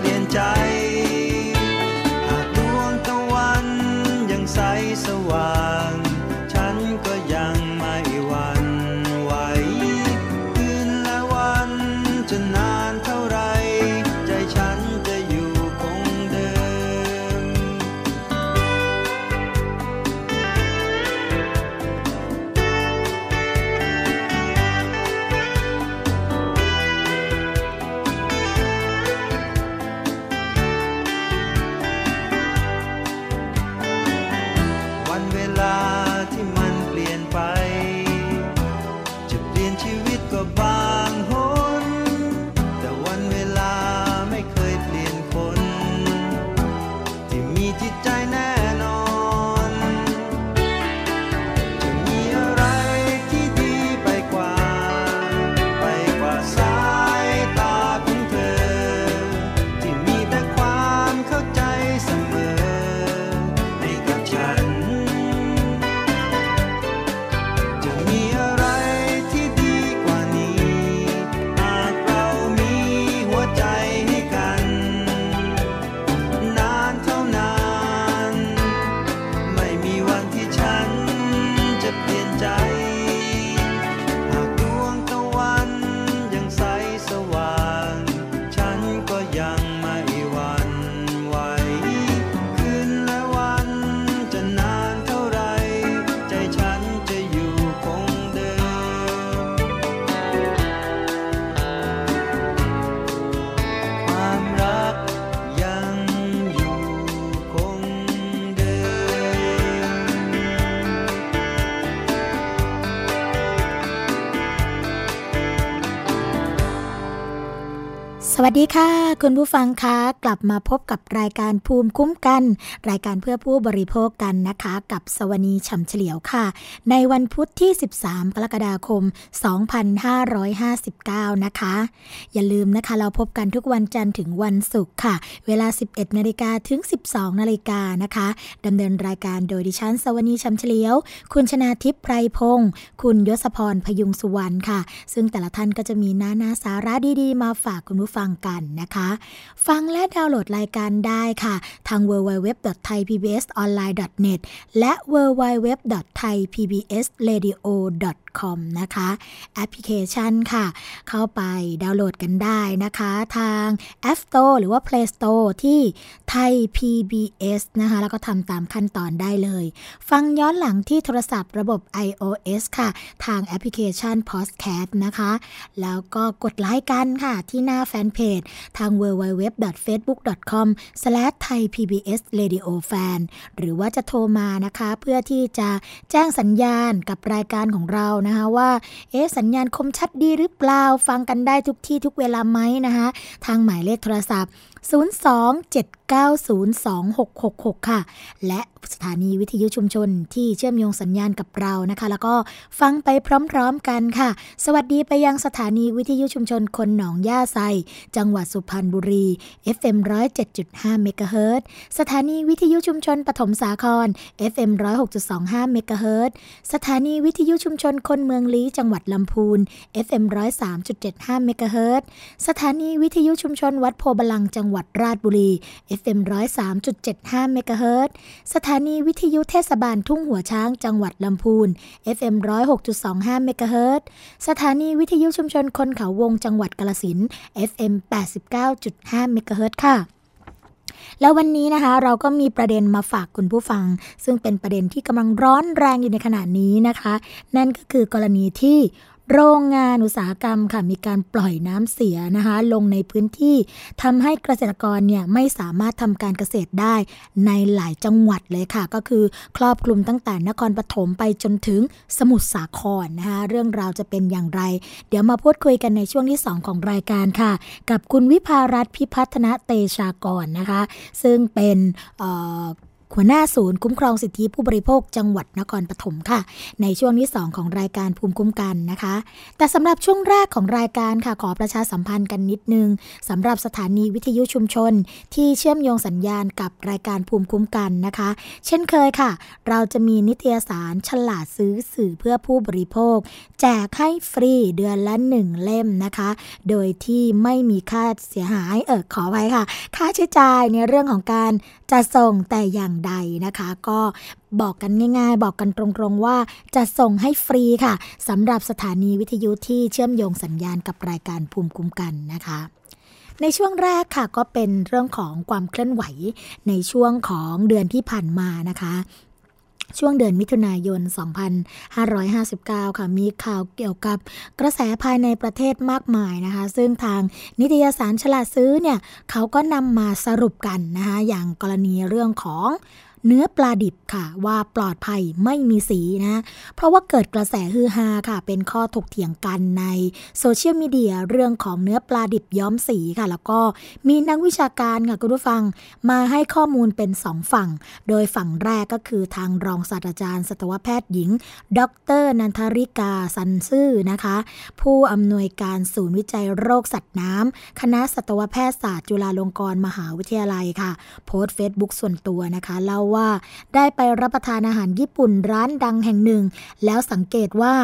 ปลี่ยนใจ วัสดีค่ะ คุณผู้ฟังคะกลับมาพบกับรายการภูมิคุ้มกัน รายการเพื่อผู้บริโภคกันนะคะ กับสวนีฉ่ำเฉลียวค่ะ ในวันพุธที่ 13 กรกฎาคม 2559 นะคะ อย่าลืมนะคะเราพบกันทุกวันจันทร์ถึงวันศุกร์ค่ะ เวลา 11นาฬิกาถึง 12นาฬิกานะคะดำเนินรายการโดยดิฉันสวนีฉ่ำเฉลียว คุณชนาทิพย์ไพรพงศ์คุณยศพรพยุงสุวรรณค่ะ ซึ่งแต่ละท่านก็จะมีน้านาสาระดีๆ มาฝากคุณผู้ฟังงกันนะคะ ฟังและดาวน์โหลดรายการได้ค่ะ ทาง www.thaipbsonline.net และ w w w t h a i p b s r a d i o c com นะคะแอปพลิเคชันค่ะ เข้าไปดาวน์โหลดกันได้นะคะ ทาง App Store หรือว่า Play Store ที่ไทย PBS นะคะ แล้วก็ทำตามขั้นตอนได้เลย ฟังย้อนหลังที่โทรศัพท์ระบบ iOS ค่ะ ทางแอปพลิเคชัน Podcast นะคะ แล้วก็กดไลค์กันค่ะ ที่หน้าแฟนเพจทาง www.facebook.com/thaipbsradiofan หรือว่าจะโทรมานะคะ เพื่อที่จะแจ้งสัญญาณกับรายการของเรานะคะว่าเอ๊ะสัญญาณคมชัดดีหรือเปล่าฟังกันได้ทุกที่ทุกเวลาไหมนะคะทางหมายเลขโทรศัพท์027902666 ค่ะ และสถานีวิทยุชุมชนที่เชื่อมโยงสัญญาณกับเรานะคะ แล้วก็ฟังไปพร้อมๆกันค่ะ สวัสดีไปยังสถานีวิทยุชุมชนคนหนองย่าไซ จังหวัดสุพรรณบุรี FM 107.5เมกะเฮิรตสถานีวิทยุชุมชนปฐมสาคร FM 106.25เมกะเฮิรตสถานีวิทยุชุมชนคนเมืองลี้จังหวัดลำพูน FM 103.75เมกะเฮิรตสถานีวิทยุชุมชนวัดโพบลังจังงหวัดราชบุรี FM 103.75เมกะเฮิรตสถานีวิทยุเทศบาลทุ่งหัวช้างจังหวัดลำพูน FM 106.25เมกะเฮิรตสถานีวิทยุชุมชนคนเขาวงจังหวัดกาลสิน FM 89.5เมกะเฮิรตค่ะแล้ววันนี้นะคะเราก็มีประเด็นมาฝากคุณผู้ฟัง ซึ่งเป็นประเด็นที่กำลังร้อนแรงอยู่ในขณะนี้นะคะ นั่นก็คือกรณีที่ โรงงานอุตสาหกรรมค่ะมีการปล่อยน้ำเสียนะคะลงในพื้นที่ทำให้เกษตรกรเนี่ยไม่สามารถทำการเกษตรได้ในหลายจังหวัดเลยค่ะ ก็คือครอบคลุมตั้งแต่นครปฐมไปจนถึงสมุทรสาครนะคะเรื่องราวจะเป็นอย่างไร เดี๋ยวมาพูดคุยกันในช่วงที่ 2 ของรายการค่ะ กับคุณวิภารัตพิพัฒนเตชากรนะคะ ซึ่งเป็น หัวหน้าศูนย์คุ้มครองสิทธิผู้บริโภคจังหวัดนครปฐมค่ะ ในช่วงที่ 2 ของรายการภูมิคุ้มกันนะคะ แต่สำหรับช่วงแรกของรายการค่ะขอประชาสัมพันธ์กันนิดนึงสำหรับสถานีวิทยุชุมชน ที่เชื่อมโยงสัญญาณกับรายการภูมิคุ้มกันนะคะ เช่นเคยค่ะ เราจะมีนิตยสารฉลาดซื้อสื่อเพื่อผู้บริโภค แจกให้ฟรีเดือนละหนึ่งเล่มนะคะ โดยที่ไม่มีค่าเสียหายเออขอไว้ค่ะ ค่าใช้จ่ายในเรื่องของการจะส่งแต่อย่างใดนะคะ ก็บอกกันง่าย ๆ บอกกันตรงๆว่าจะส่งให้ฟรีค่ะสำหรับสถานีวิทยุที่เชื่อมโยงสัญญาณกับรายการภูมิคุ้มกันนะคะในช่วงแรกค่ะก็เป็นเรื่องของความเคลื่อนไหวในช่วงของเดือนที่ผ่านมานะคะ ช่วงเดือนมิถุนายน 2559 ค่ะ มีข่าวเกี่ยวกับกระแสภายในประเทศมากมายนะคะ ซึ่งทางนิตยสารฉลาดซื้อเนี่ย เขาก็นำมาสรุปกันนะคะ อย่างกรณีเรื่องของ เนื้อปลาดิบค่ะ ว่าปลอดภัยไม่มีสีนะ เพราะว่าเกิดกระแสฮือฮาค่ะ เป็นข้อถกเถียงกันในโซเชียลมีเดียเรื่องของเนื้อปลาดิบย้อมสีค่ะ แล้วก็มีนักวิชาการค่ะคุณผู้ฟังมาให้ข้อมูลเป็นสองฝั่ง โดยฝั่งแรกก็คือทางรองศาสตราจารย์สัตวแพทย์หญิง ดร นันทริกา ชันซื่อนะคะ ผู้อำนวยการศูนย์วิจัยโรคสัตว์น้ำคณะสัตวแพทยศาสตร์จุฬาลงกรณ์มหาวิทยาลัยค่ะ โพสต์เฟซบุ๊กส่วนตัวนะคะเล่าว่า ได้ไปรับประทานอาหารญี่ปุ่นร้านดังแห่งหนึ่ง แล้วสังเกตว่า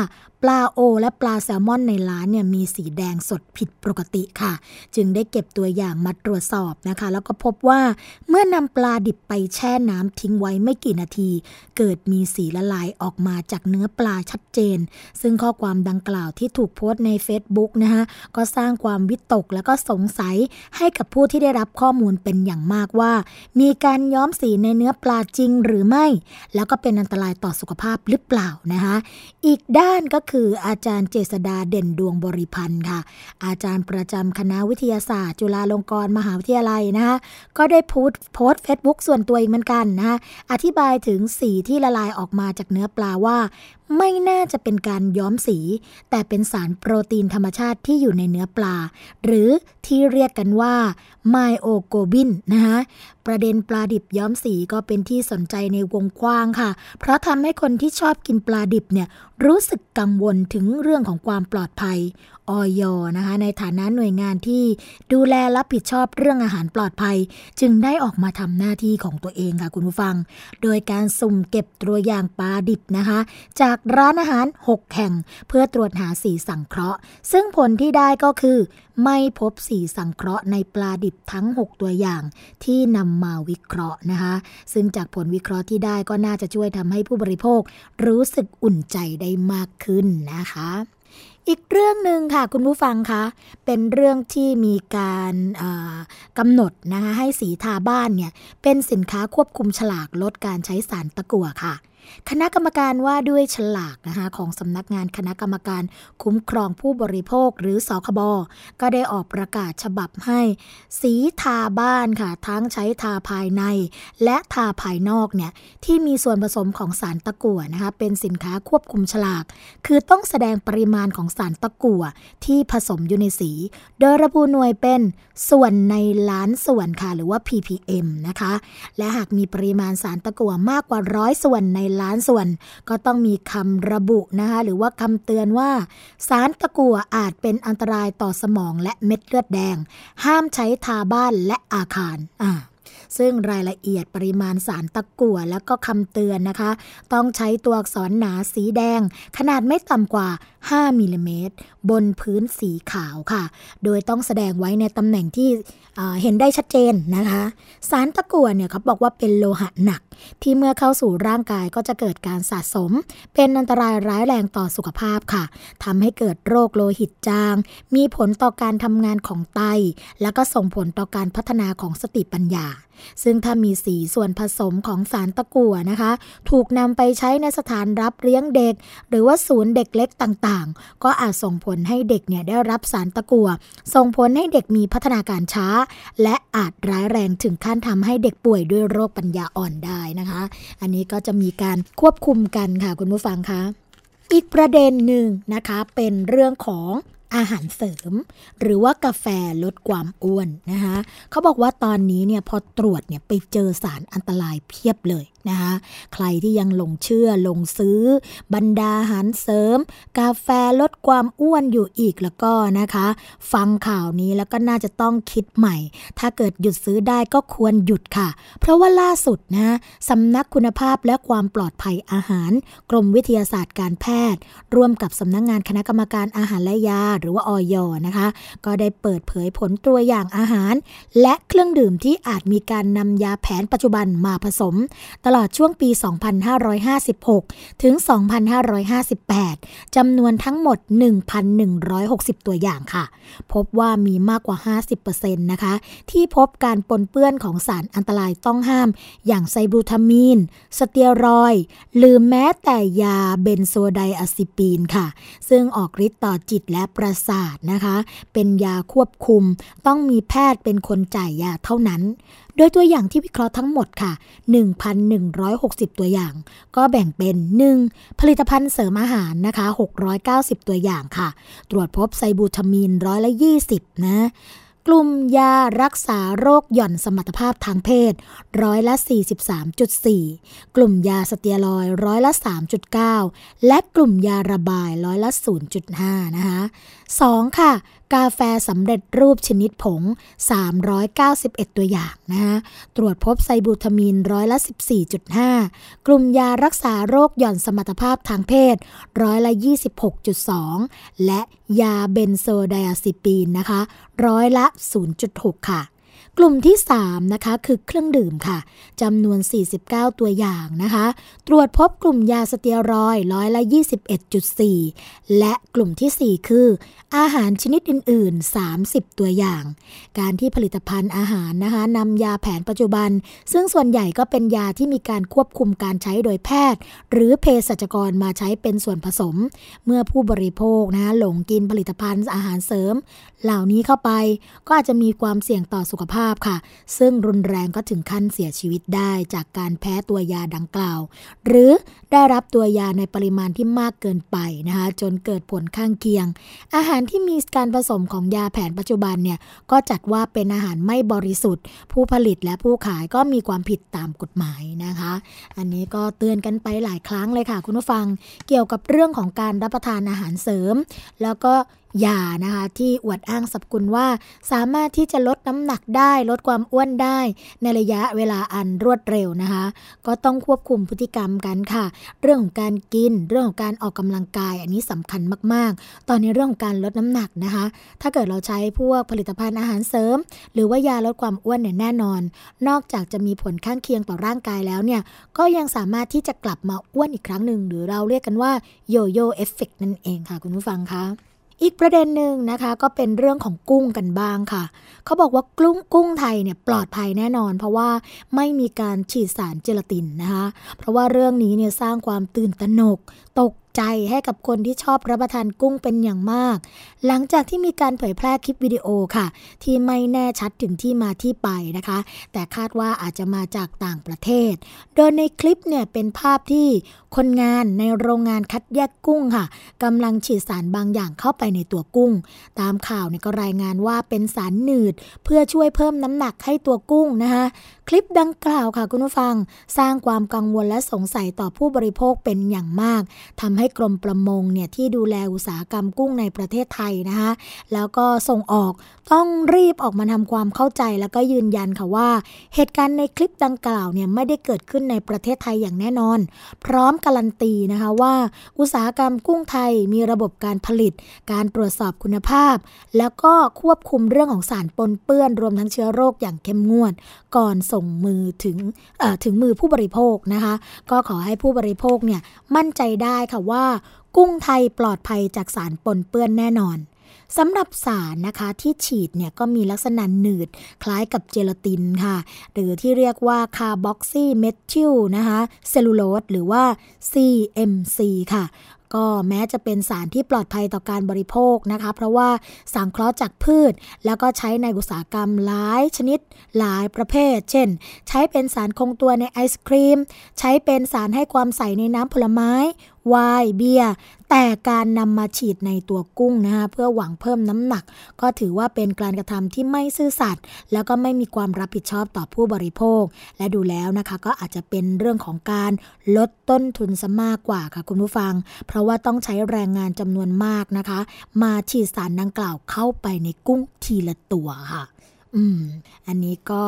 ปลาโอ และปลาแซลมอนในร้านเนี่ยมีสีแดงสดผิดปกติค่ะ จึงได้เก็บตัวอย่างมาตรวจสอบนะคะ แล้วก็พบว่าเมื่อนำปลาดิบไปแช่น้ำทิ้งไว้ไม่กี่นาที เกิดมีสีละลายออกมาจากเนื้อปลาชัดเจน ซึ่งข้อความดังกล่าวที่ถูกโพสต์ใน Facebook นะคะก็สร้างความวิตกและก็สงสัยให้กับผู้ที่ได้รับข้อมูลเป็นอย่างมากว่า มีการย้อมสีในเนื้อปลาจริงหรือไม่ แล้วก็เป็นอันตรายต่อสุขภาพหรือเปล่านะคะอีกด้านก็คืออาจารย์เจษดาเด่นดวงบริพันธ์ค่ะ อาจารย์ประจำคณะวิทยาศาสตร์ จุฬาลงกรณ์มหาวิทยาลัยนะคะก็ได้โพสต์โพสต์เฟซบุ๊กส่วนตัวอีกเหมือนกันนะคะอธิบายถึงสีที่ละลายออกมาจากเนื้อปลาว่าไม่น่าจะเป็นการย้อมสี แต่เป็นสารโปรตีนธรรมชาติที่อยู่ในเนื้อปลา หรือที่เรียกกันว่าไมโอโกบินนะคะประเด็นปลาดิบย้อมสีก็เป็นที่สนใจในวงกว้างค่ะ เพราะทำให้คนที่ชอบกินปลาดิบเนี่ยรู้สึกกังวลถึงเรื่องของความปลอดภัย ออยนะคะ ในฐานะหน่วยงานที่ดูแลรับผิดชอบเรื่องอาหารปลอดภัย จึงได้ออกมาทำหน้าที่ของตัวเองค่ะคุณผู้ฟัง โดยการสุ่มเก็บตัวอย่างปลาดิบนะคะ จากร้านอาหาร 6 แห่ง เพื่อตรวจหาสีสังเคราะห์ ซึ่งผลที่ได้ก็คือ ไม่พบสีสังเคราะห์ในปลาดิบทั้ง 6 ตัวอย่างที่นำมาวิเคราะห์นะคะ ซึ่งจากผลวิเคราะห์ที่ได้ก็น่าจะช่วยทำให้ผู้บริโภค รู้สึกอุ่นใจได้มากขึ้นนะคะ อีกเรื่องหนึ่งค่ะคุณผู้ฟังคะเป็นเรื่องที่มีการกำหนดนะคะให้สีทาบ้านเนี่ยเป็นสินค้าควบคุมฉลากลดการใช้สารตะกั่วค่ะ คณะกรรมการว่าด้วยฉลากนะคะของสำนักงานคณะกรรมการคุ้มครองผู้บริโภคหรือสคบก็ได้ออกประกาศฉบับให้ สีทาบ้านค่ะ ทั้งใช้ทาภายใน และทาภายนอกเนี่ยที่มีส่วนผสมของสารตะกั่วนะคะเป็นสินค้าควบคุมฉลาก คือต้องแสดงปริมาณของสารตะกั่วที่ผสมอยู่ในสี โดยระบุหน่วยเป็นส่วนในล้านส่วนค่ะหรือว่า ppm นะคะและหากมีปริมาณสารตะกั่วมากกว่าร้อยส่วนในล้านส่วน ก็ต้องมีคำระบุนะคะหรือว่าคำเตือนว่า สารตะกั่วอาจเป็นอันตรายต่อสมองและเม็ดเลือดแดง ห้ามใช้ทาบ้านและอาคารอ่า ซึ่งรายละเอียดปริมาณสารตะกั่วแล้วก็คำเตือนนะคะ ต้องใช้ตัวอักษรหนาสีแดง ขนาดไม่ต่ำกว่า 5มิลลิเมตรบนพื้นสีขาวค่ะ โดยต้องแสดงไว้ในตำแหน่งที่เห็นได้ชัดเจนนะคะ สารตะกั่วเนี่ยเขาบอกว่าเป็นโลหะหนัก ที่เมื่อเข้าสู่ร่างกายก็จะเกิดการสะสม เป็นอันตรายร้ายแรงต่อสุขภาพค่ะทำให้เกิดโรคโลหิตจาง มีผลต่อการทำงานของไต แล้วก็ส่งผลต่อการพัฒนาของสติปัญญาซึ่งถ้ามีสีส่วนผสมของสารตะกั่วนะคะ ถูกนำไปใช้ในสถานรับเลี้ยงเด็ก หรือว่าศูนย์เด็กเล็กต่างๆ ก็อาจส่งผลให้เด็กเนี่ยได้รับสารตะกั่วส่งผลให้เด็กมีพัฒนาการช้า และอาจร้ายแรงถึงขั้นทำให้เด็กป่วยด้วยโรคปัญญาอ่อนได้นะคะ อันนี้ก็จะมีการควบคุมกันค่ะคุณผู้ฟังคะอีกประเด็นหนึ่งนะคะเป็นเรื่องของ อาหารเสริม หรือว่ากาแฟลดความอ้วนนะคะเขาบอกว่าตอนนี้เนี่ยพอตรวจเนี่ยไปเจอสารอันตรายเพียบเลย นะคะใครที่ยังหลงเชื่อหลงซื้อ บรรดาอาหารเสริม กาแฟลดความอ้วนอยู่อีกแล้วก็นะคะ ฟังข่าวนี้แล้วก็น่าจะต้องคิดใหม่ ถ้าเกิดหยุดซื้อได้ก็ควรหยุดค่ะ เพราะว่าล่าสุดนะสำนักคุณภาพและความปลอดภัยอาหาร กรมวิทยาศาสตร์การแพทย์ ร่วมกับสำนักงงานคณะกรรมการอาหารและยา หรือว่าออยนะคะ ก็ได้เปิดเผยผลตัวอย่างอาหาร และเครื่องดื่มที่อาจมีการนำยาแผนปัจจุบันมาผสมตลอดช่วงปี 2556 ถึง 2558 จำนวนทั้งหมด 1,160 ตัวอย่างค่ะ พบว่ามีมากกว่า 50%นะคะ ที่พบการปนเปื้อนของสารอันตรายต้องห้าม อย่างไซบูทามีน สเตียรอย หรือแม้แต่ยาเบนโซไดอะซิปีนค่ะ ซึ่งออกฤทธิ์ต่อจิตและประสาทนะคะ เป็นยาควบคุม ต้องมีแพทย์เป็นคนจ่ายยาเท่านั้น โดยตัวอย่างที่วิเคราะห์ทั้งหมดค่ะ 1,160 ตัวอย่าง ก็แบ่งเป็น 1. ผลิตภัณฑ์เสริมอาหารนะคะ 690 ตัวอย่างค่ะ ตรวจพบไซบูทามีนร้อยละ20 นะกลุ่มยารักษาโรคหย่อนสมรรถภาพทางเพศร้อยละ 43.4 กลุ่มยาสเตียรอยร้อยละ 3.9 และกลุ่มยาระบายร้อยละ 0.5 นะคะ 2. ค่ะ กาแฟสำเร็จรูปชนิดผง 391 ตัวอย่างนะคะตรวจพบไซบูทามีนร้อยละ 14.5 กลุ่มยารักษาโรคหย่อนสมรรถภาพทางเพศร้อยละ 26.2 และยาเบนโซไดอะซิปีนนะคะ ร้อยละ 0.6 ค่ะ กลุ่มที่ 3 นะคะ คือเครื่องดื่มค่ะจำนวน 49 ตัวอย่างนะคะ ตรวจพบกลุ่มยาสเตียรอยร้อยละ 21.4 และกลุ่มที่ 4 คือ อาหารชนิดอื่น ๆ 30 ตัวอย่าง การที่ผลิตภัณฑ์อาหารนะคะนำยาแผนปัจจุบัน ซึ่งส่วนใหญ่ก็เป็นยาที่มีการควบคุมการใช้โดยแพทย์ หรือเภสัชกรมาใช้เป็นส่วนผสม เมื่อผู้บริโภคนะคะหลงกินผลิตภัณฑ์อาหารเสริม เหล่านี้เข้าไปก็อาจจะมีความเสี่ยงต่อสุขภาพค่ะ ซึ่งรุนแรงก็ถึงขั้นเสียชีวิตได้จากการแพ้ตัวยาดังกล่าว หรือได้รับตัวยาในปริมาณที่มากเกินไปนะคะจนเกิดผลข้างเคียง อาหารที่มีการผสมของยาแผนปัจจุบันเนี่ยก็จัดว่าเป็นอาหารไม่บริสุทธิ์ ผู้ผลิตและผู้ขายก็มีความผิดตามกฎหมายนะคะ อันนี้ก็เตือนกันไปหลายครั้งเลยค่ะ คุณผู้ฟังเกี่ยวกับเรื่องของการรับประทานอาหารเสริม แล้วก็ ยานะคะที่อวดอ้างสรรพคุณว่า สามารถที่จะลดน้ำหนักได้ลดความอ้วนได้ ในระยะเวลาอันรวดเร็วนะคะ ก็ต้องควบคุมพฤติกรรมกันค่ะ เรื่องของการกินเรื่องของการออกกำลังกายอันนี้สำคัญมากๆ ตอนในเรื่องของการลดน้ำหนักนะคะ ถ้าเกิดเราใช้พวกผลิตภัณฑ์อาหารเสริม หรือว่ายาลดความอ้วนเนี่ยแน่นอน นอกจากจะมีผลข้างเคียงต่อร่างกายแล้วเนี่ยก็ยังสามารถที่จะกลับมาอ้วนอีกครั้งหนึ่งหรือเราเรียกกันว่าYo-Yo Effect นั่นเองค่ะ คุณผู้ฟังคะ อีกประเด็นหนึ่งนะคะก็เป็นเรื่องของกุ้งกันบ้างค่ะ เขาบอกว่ากุ้งกุ้งไทยเนี่ยปลอดภัยแน่นอน เพราะว่าไม่มีการฉีดสารเจลาตินนะคะ เพราะว่าเรื่องนี้เนี่ยสร้างความตื่นตระหนก ตก ใจให้กับคนที่ชอบรับประทานกุ้งเป็นอย่างมาก หลังจากที่มีการเผยแพร่คลิปวิดีโอค่ะ ที่ไม่แน่ชัดถึงที่มาที่ไปนะคะ แต่คาดว่าอาจจะมาจากต่างประเทศ โดยในคลิปเนี่ยเป็นภาพที่คนงานในโรงงานคัดแยกกุ้งค่ะกำลังฉีดสารบางอย่างเข้าไปในตัวกุ้ง ตามข่าวเนี่ยก็รายงานว่าเป็นสารหนืด เพื่อช่วยเพิ่มน้ำหนักให้ตัวกุ้งนะคะคลิปดังกล่าวค่ะคุณผู้ฟัง สร้างความกังวลและสงสัยต่อผู้บริโภคเป็นอย่างมากทำให้กรมประมงเนี่ยที่ดูแลอุตสาหกรรมกุ้งในประเทศไทยนะคะแล้วก็ส่งออกต้องรีบออกมาทำความเข้าใจแล้วก็ยืนยันค่ะว่า เหตุการณ์ในคลิปดังกล่าวเนี่ยไม่ได้เกิดขึ้นในประเทศไทยอย่างแน่นอน พร้อมการันตีนะคะว่า อุตสาหกรรมกุ้งไทยมีระบบการผลิต การตรวจสอบคุณภาพ แล้วก็ควบคุมเรื่องของสารปนเปื้อนรวมทั้งเชื้อโรคอย่างเข้มงวด ก่อนส่งมือถึงถึงมือผู้บริโภคนะคะ ก็ขอให้ผู้บริโภคเนี่ยมั่นใจได้ค่ะว่ากุ้งไทยปลอดภัยจากสารปนเปื้อนแน่นอนสำหรับสารนะคะที่ฉีดเนี่ยก็มีลักษณะหนืด คล้ายกับเจลาตินค่ะ หรือที่เรียกว่า carboxymethyl นะคะ cellulose หรือว่า CMC ค่ะก็แม้จะเป็นสารที่ปลอดภัยต่อการบริโภคนะคะ เพราะว่าสังเคราะห์จากพืช แล้วก็ใช้ในอุตสาหกรรมหลายชนิดหลายประเภท เช่น ใช้เป็นสารคงตัวในไอศกรีม ใช้เป็นสารให้ความใสในน้ำผลไม้ ไวน์เบียร์แต่การนำมาฉีดในตัวกุ้งนะคะเพื่อหวังเพิ่มน้ำหนัก ก็ถือว่าเป็นการกระทำที่ไม่ซื่อสัตย์แล้วก็ไม่มีความรับผิดชอบต่อผู้บริโภค และดูแล้วนะคะก็อาจจะเป็นเรื่องของการลดต้นทุนซะมากกว่าค่ะคุณผู้ฟัง เพราะว่าต้องใช้แรงงานจำนวนมากนะคะ มาฉีดสารดังกล่าวเข้าไปในกุ้งทีละตัวค่ะ อืม อันนี้ก็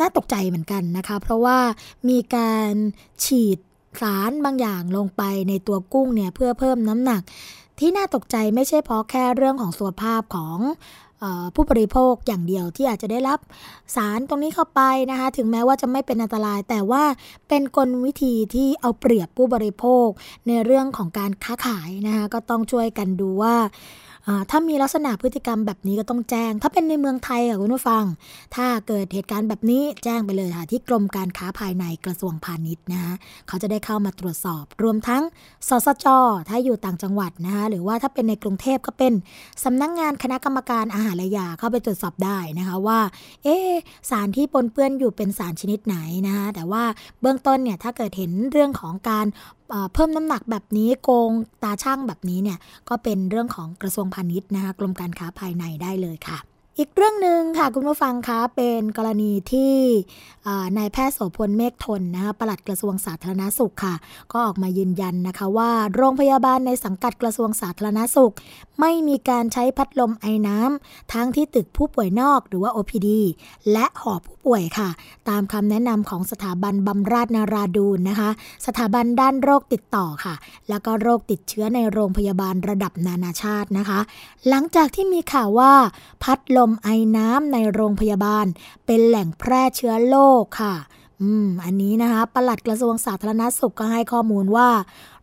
น่าตกใจเหมือนกันนะคะ เพราะว่ามีการฉีด สารบางอย่างลงไปในตัวกุ้งเนี่ยเพื่อเพิ่มน้ำหนัก ที่น่าตกใจไม่ใช่เพราะแค่เรื่องของสุขภาพของผู้บริโภคอย่างเดียวที่อาจจะได้รับสารตรงนี้เข้าไปนะคะ ถึงแม้ว่าจะไม่เป็นอันตราย แต่ว่าเป็นกลวิธีที่เอาเปรียบผู้บริโภคในเรื่องของการค้าขายนะคะก็ต้องช่วยกันดูว่า ถ้ามีลักษณะพฤติกรรมแบบนี้ก็ต้องแจ้ง ถ้าเป็นในเมืองไทยค่ะคุณผู้ฟัง ถ้าเกิดเหตุการณ์แบบนี้แจ้งไปเลยค่ะที่กรมการค้าภายในกระทรวงพาณิชย์นะคะเขาจะได้เข้ามาตรวจสอบ รวมทั้งสสจถ้าอยู่ต่างจังหวัดนะคะหรือว่าถ้าเป็นในกรุงเทพก็เป็นสำนักงงานคณะกรรมการอาหารและยาเข้าไปตรวจสอบได้นะคะว่า เอ๊สารที่ปนเปื้อนอยู่เป็นสารชนิดไหนนะคะแต่ว่าเบื้องต้นเนี่ยถ้าเกิดเห็นเรื่องของการ เพิ่มน้ำหนักแบบนี้โกงตาช่างแบบนี้เนี่ยก็เป็นเรื่องของกระทรวงพาณิชย์นะคะกรมการค้าภายในได้เลยค่ะ อีกเรื่องหนึ่งค่ะคุณผู้ฟังคะเป็นกรณีที่นายแพทย์โสพลเมฆทนนะคะปลัดกระทรวงสาธารณสุขค่ะ ก็ออกมายืนยันนะคะว่าโรงพยาบาลในสังกัดกระทรวงสาธารณสุข ไม่มีการใช้พัดลมไอ้น้ำทั้งที่ตึกผู้ป่วยนอกหรือว่า OPD และหอผู้ป่วยค่ะ ตามคำแนะนำของสถาบันบำราศนาราดูนนะคะ สถาบันด้านโรคติดต่อค่ะ แล้วก็โรคติดเชื้อในโรงพยาบาลระดับนานาชาตินะคะ หลังจากที่มีข่าวว่าพัดลมไอน้ำในโรงพยาบาล เป็นแหล่งแพร่เชื้อโรคค่ะ อืม อันนี้นะคะปลัดกระทรวงสาธารณสุขก็ให้ข้อมูลว่า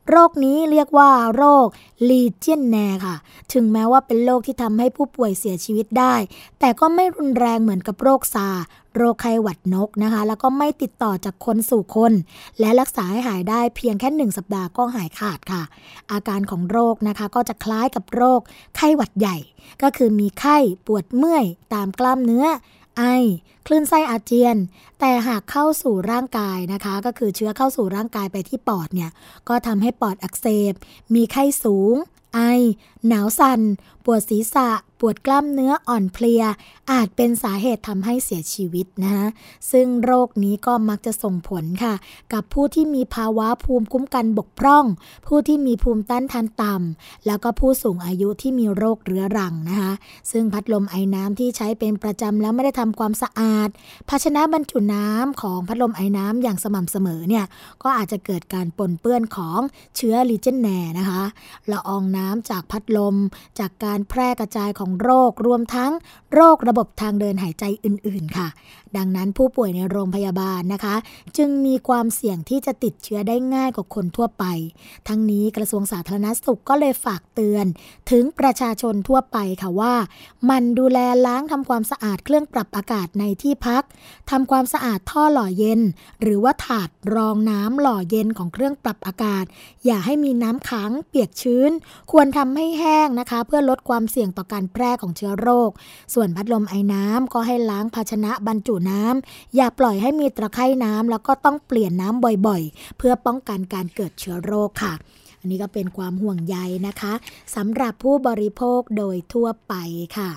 โรคนี้เรียกว่าโรคลีเจียนแนค่ะ ถึงแม้ว่าเป็นโรคที่ทำให้ผู้ป่วยเสียชีวิตได้ แต่ก็ไม่รุนแรงเหมือนกับโรคซา โรคไข้หวัดนกนะคะ แล้วก็ไม่ติดต่อจากคนสู่คน และรักษาให้หายได้เพียงแค่หนึ่งสัปดาห์ก็หายขาดค่ะ อาการของโรคนะคะก็จะคล้ายกับโรคไข้หวัดใหญ่ ก็คือมีไข้ปวดเมื่อยตามกล้ามเนื้อ ไอ คลื่นไส้อาเจียน แต่หากเข้าสู่ร่างกายนะคะ ก็คือเชื้อเข้าสู่ร่างกายไปที่ปอดเนี่ย ก็ทำให้ปอดอักเสบ มีไข้สูง ไอหนาวสัน่น ปวดศีรษะ ปวดกล้ามเนื้ออ่อนเพลีย อาจเป็นสาเหตุทำให้เสียชีวิตนะคะซึ่งโรคนี้ก็มักจะส่งผลค่ะ กับผู้ที่มีภาวะภูมิคุ้มกันบกพร่อง ผู้ที่มีภูมิต้านทานต่ำ แล้วก็ผู้สูงอายุที่มีโรคเรื้อรังนะคะ ซึ่งพัดลมไอ้น้ำที่ใช้เป็นประจำแล้วไม่ได้ทำความสะอาด ภาชนะบรรจุน้ำของพัดลมไอ้น้ำอย่างสม่ำเสมอเนี่ย ก็อาจจะเกิดการปนเปื้อนของเชื้อลีเจนแนนะคะ ละอองน้ำจากพัดลม จากการแพร่กระจายของโรครวมทั้งโรคระบบทางเดินหายใจอื่น ๆ ค่ะดังนั้นผู้ป่วยในโรงพยาบาลนะคะ จึงมีความเสี่ยงที่จะติดเชื้อได้ง่ายกว่าคนทั่วไป ทั้งนี้กระทรวงสาธารณสุขก็เลยฝากเตือน ถึงประชาชนทั่วไปค่ะว่า มันดูแลล้างทำความสะอาดเครื่องปรับอากาศในที่พักทำความสะอาดท่อหล่อเย็น หรือว่าถาดรองน้ำหล่อเย็นของเครื่องปรับอากาศ อย่าให้มีน้ำขังเปียกชื้น ควรทำให้แห้งนะคะ เพื่อลดความเสี่ยงต่อการแพร่ของเชื้อโรค ส่วนพัดลมไอ้น้ำก็ให้ล้างภาชนะบรรจุน้ำอย่าปล่อยให้มีตะไคร่น้ำแล้วก็ต้องเปลี่ยนน้ำบ่อยๆ เพื่อป้องกันการเกิดเชื้อโรคค่ะอันนี้ก็เป็นความห่วงใยนะคะสำหรับผู้บริโภคโดยทั่วไปค่ะ